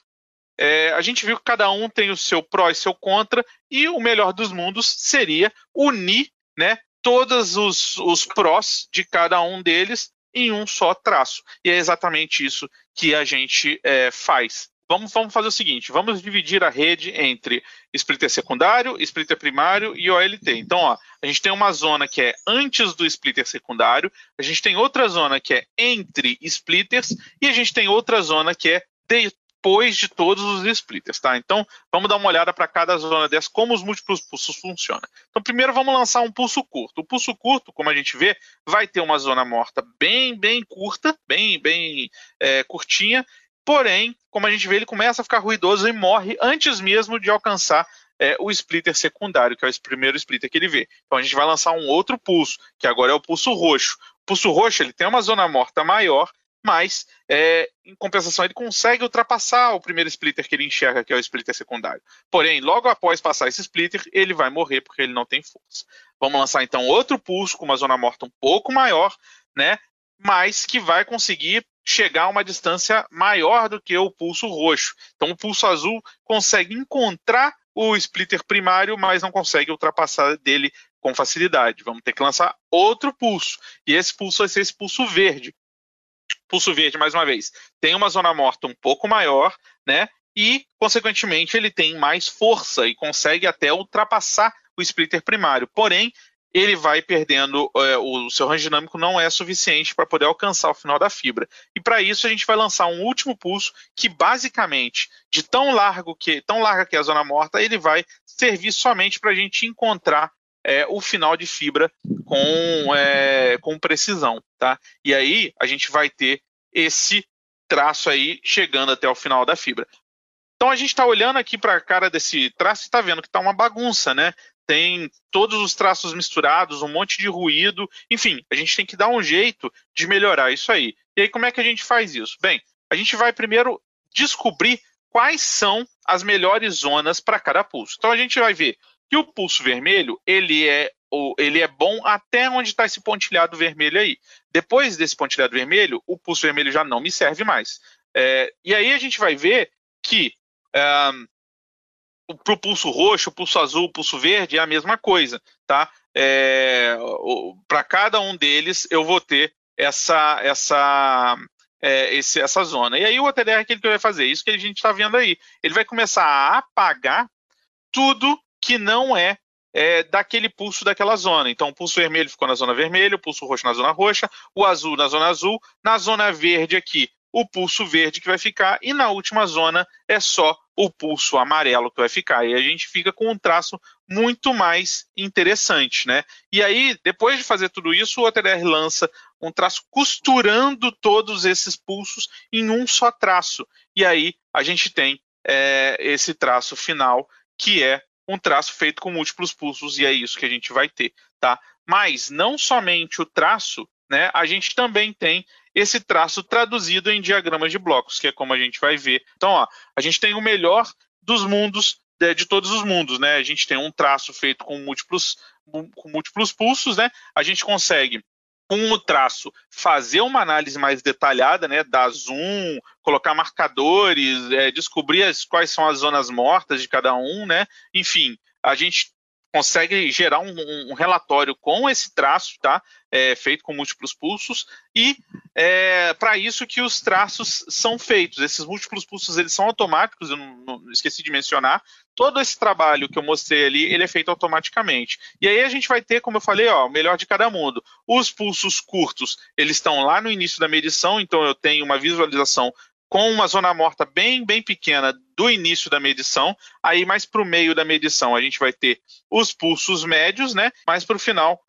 é, a gente viu que cada um tem o seu pró e seu contra, e o melhor dos mundos seria unir, né, todos os, os prós de cada um deles em um só traço. E é exatamente isso que a gente é, faz. Vamos, vamos fazer o seguinte: vamos dividir a rede entre splitter secundário, splitter primário e OLT. Então, ó, a gente tem uma zona que é antes do splitter secundário, a gente tem outra zona que é entre splitters e a gente tem outra zona que é depois de todos os splitters, tá? Então, vamos dar uma olhada para cada zona dessa, como os múltiplos pulsos funcionam. Então, primeiro vamos lançar um pulso curto. O pulso curto, como a gente vê, vai ter uma zona morta bem, bem curta, bem, bem é, curtinha, Porém, como a gente vê, ele começa a ficar ruidoso e morre antes mesmo de alcançar é, o splitter secundário, que é o primeiro splitter que ele vê. Então a gente vai lançar um outro pulso, que agora é o pulso roxo. O pulso roxo ele tem uma zona morta maior, mas é, em compensação ele consegue ultrapassar o primeiro splitter que ele enxerga, que é o splitter secundário. Porém, logo após passar esse splitter, ele vai morrer porque ele não tem força. Vamos lançar então outro pulso com uma zona morta um pouco maior, né? Mas que vai conseguir chegar a uma distância maior do que o pulso roxo. Então o pulso azul consegue encontrar o splitter primário, mas não consegue ultrapassar dele com facilidade. Vamos ter que lançar outro pulso. E esse pulso vai ser esse pulso verde. Pulso verde, mais uma vez, tem uma zona morta um pouco maior, né? E, consequentemente, ele tem mais força e consegue até ultrapassar o splitter primário. Porém, ele vai perdendo, é, o seu range dinâmico não é suficiente para poder alcançar o final da fibra. E para isso a gente vai lançar um último pulso que basicamente, de tão largo que tão larga que é a zona morta, ele vai servir somente para a gente encontrar é, o final de fibra com, é, com precisão, tá? E aí a gente vai ter esse traço aí chegando até o final da fibra. Então a gente está olhando aqui para a cara desse traço e está vendo que está uma bagunça, né? Tem todos os traços misturados, um monte de ruído, enfim, a gente tem que dar um jeito de melhorar isso aí. E aí, como é que a gente faz isso? Bem, a gente vai primeiro descobrir quais são as melhores zonas para cada pulso. Então a gente vai ver que o pulso vermelho ele é ele é bom até onde está esse pontilhado vermelho aí. Depois desse pontilhado vermelho, o pulso vermelho já não me serve mais. É, e aí a gente vai ver que um, para o pulso roxo, pulso azul, pulso verde é a mesma coisa, tá? é, para cada um deles eu vou ter essa essa é, esse, essa zona. E aí o OTDR que ele vai fazer? Isso que a gente está vendo aí. Ele vai começar a apagar tudo que não é, é, daquele pulso daquela zona. Então, o pulso vermelho ficou na zona vermelha, o pulso roxo na zona roxa, o azul na zona azul, na zona verde aqui, o pulso verde que vai ficar, e na última zona é só o pulso amarelo que vai ficar. E a gente fica com um traço muito mais interessante, né? E aí, depois de fazer tudo isso, o OTDR lança um traço costurando todos esses pulsos em um só traço. E aí a gente tem é, esse traço final, que é um traço feito com múltiplos pulsos, e é isso que a gente vai ter, tá? Mas não somente o traço, né? A gente também tem esse traço traduzido em diagramas de blocos, que é como a gente vai ver. Então, ó, a gente tem o melhor dos mundos de, de todos os mundos, né? A gente tem um traço feito com múltiplos com múltiplos pulsos, né? A gente consegue com o traço fazer uma análise mais detalhada, né, dar zoom, colocar marcadores, é, descobrir as, quais são as zonas mortas de cada um, né, enfim, a gente consegue gerar um, um, relatório com esse traço, tá? É, feito com múltiplos pulsos e é para isso que os traços são feitos. Esses múltiplos pulsos eles são automáticos. Eu não, não, esqueci de mencionar. Todo esse trabalho que eu mostrei ali ele é feito automaticamente. E aí a gente vai ter, como eu falei, ó, o melhor de cada mundo. Os pulsos curtos eles estão lá no início da medição, então eu tenho uma visualização com uma zona morta bem, bem pequena do início da medição. Aí, mais para o meio da medição, a gente vai ter os pulsos médios, né? Mais para o final,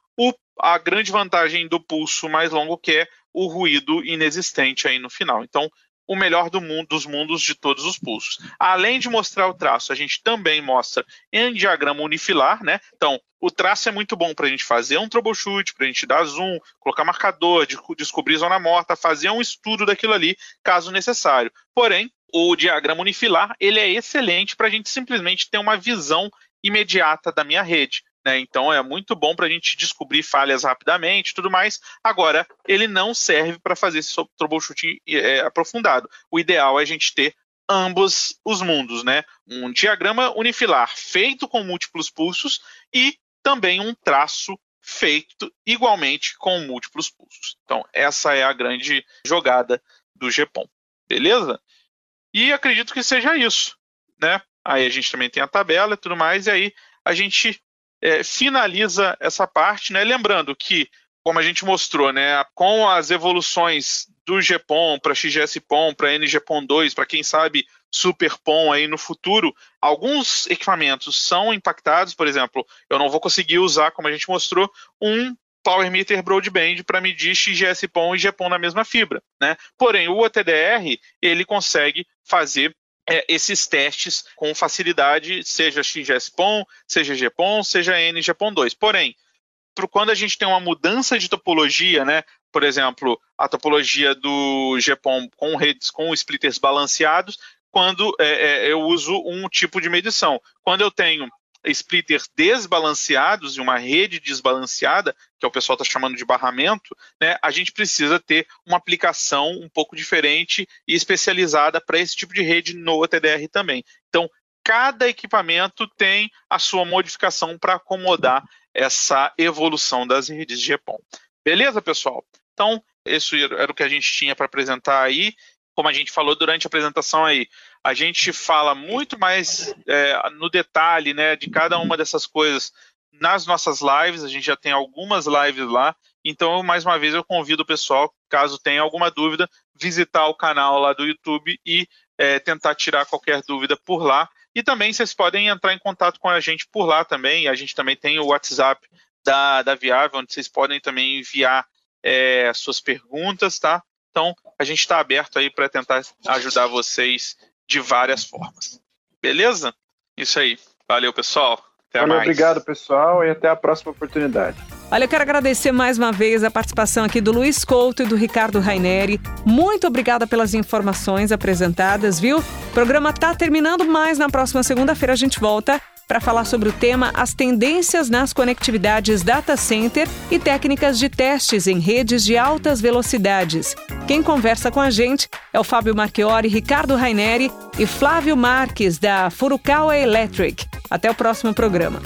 a grande vantagem do pulso mais longo, que é o ruído inexistente aí no final. Então, o melhor do mundo, dos mundos de todos os pulsos. Além de mostrar o traço, a gente também mostra em diagrama unifilar, né? Então, o traço é muito bom para a gente fazer um troubleshoot, para a gente dar zoom, colocar marcador, de, descobrir zona morta, fazer um estudo daquilo ali, caso necessário. Porém, o diagrama unifilar ele é excelente para a gente simplesmente ter uma visão imediata da minha rede. Né? Então é muito bom para a gente descobrir falhas rapidamente tudo mais. Agora, ele não serve para fazer esse troubleshooting é, aprofundado. O ideal é a gente ter ambos os mundos, né? Um diagrama unifilar feito com múltiplos pulsos e também um traço feito igualmente com múltiplos pulsos. Então, essa é a grande jogada do GPOM. Beleza? E acredito que seja isso, né? Aí a gente também tem a tabela e tudo mais, e aí a gente é, finaliza essa parte, né? Lembrando que, como a gente mostrou, né, com as evoluções do GPOM para XGS-POM, para NGPOM2, para quem sabe SuperPOM aí no futuro, alguns equipamentos são impactados, por exemplo, eu não vou conseguir usar, como a gente mostrou, um Power Meter Broadband para medir XGS-POM e GPOM na mesma fibra, né? Porém, o OTDR, ele consegue fazer é, esses testes com facilidade, seja XGS-POM, seja GPOM, seja NGPOM2. Porém, quando a gente tem uma mudança de topologia, né, por exemplo, a topologia do GPOM com redes com splitters balanceados, quando é, é, eu uso um tipo de medição. Quando eu tenho splitters desbalanceados e uma rede desbalanceada, que é o pessoal está chamando de barramento, né, a gente precisa ter uma aplicação um pouco diferente e especializada para esse tipo de rede no OTDR também. Então, cada equipamento tem a sua modificação para acomodar essa evolução das redes de EPOM. Beleza, pessoal? Então, isso era o que a gente tinha para apresentar aí como a gente falou durante a apresentação aí, a gente fala muito mais é, no detalhe né, de cada uma dessas coisas nas nossas lives, a gente já tem algumas lives lá, então mais uma vez eu convido o pessoal, caso tenha alguma dúvida, visitar o canal lá do YouTube e é, tentar tirar qualquer dúvida por lá. E também vocês podem entrar em contato com a gente por lá também, a gente também tem o WhatsApp da, da Viável, onde vocês podem também enviar é, suas perguntas, tá? Então, a gente está aberto aí para tentar ajudar vocês de várias formas. Beleza? Isso aí. Valeu, pessoal. Até Valeu, mais. obrigado, pessoal, e até a próxima oportunidade. Olha, eu quero agradecer mais uma vez a participação aqui do Luiz Couto e do Ricardo Raineri. Muito obrigada pelas informações apresentadas, viu? O programa está terminando, mas na próxima segunda-feira a gente volta para falar sobre o tema As tendências nas conectividades data center e técnicas de testes em redes de altas velocidades. Quem conversa com a gente é o Fábio Marchiori, Ricardo Raineri e Flávio Marques, da Furukawa Electric. Até o próximo programa.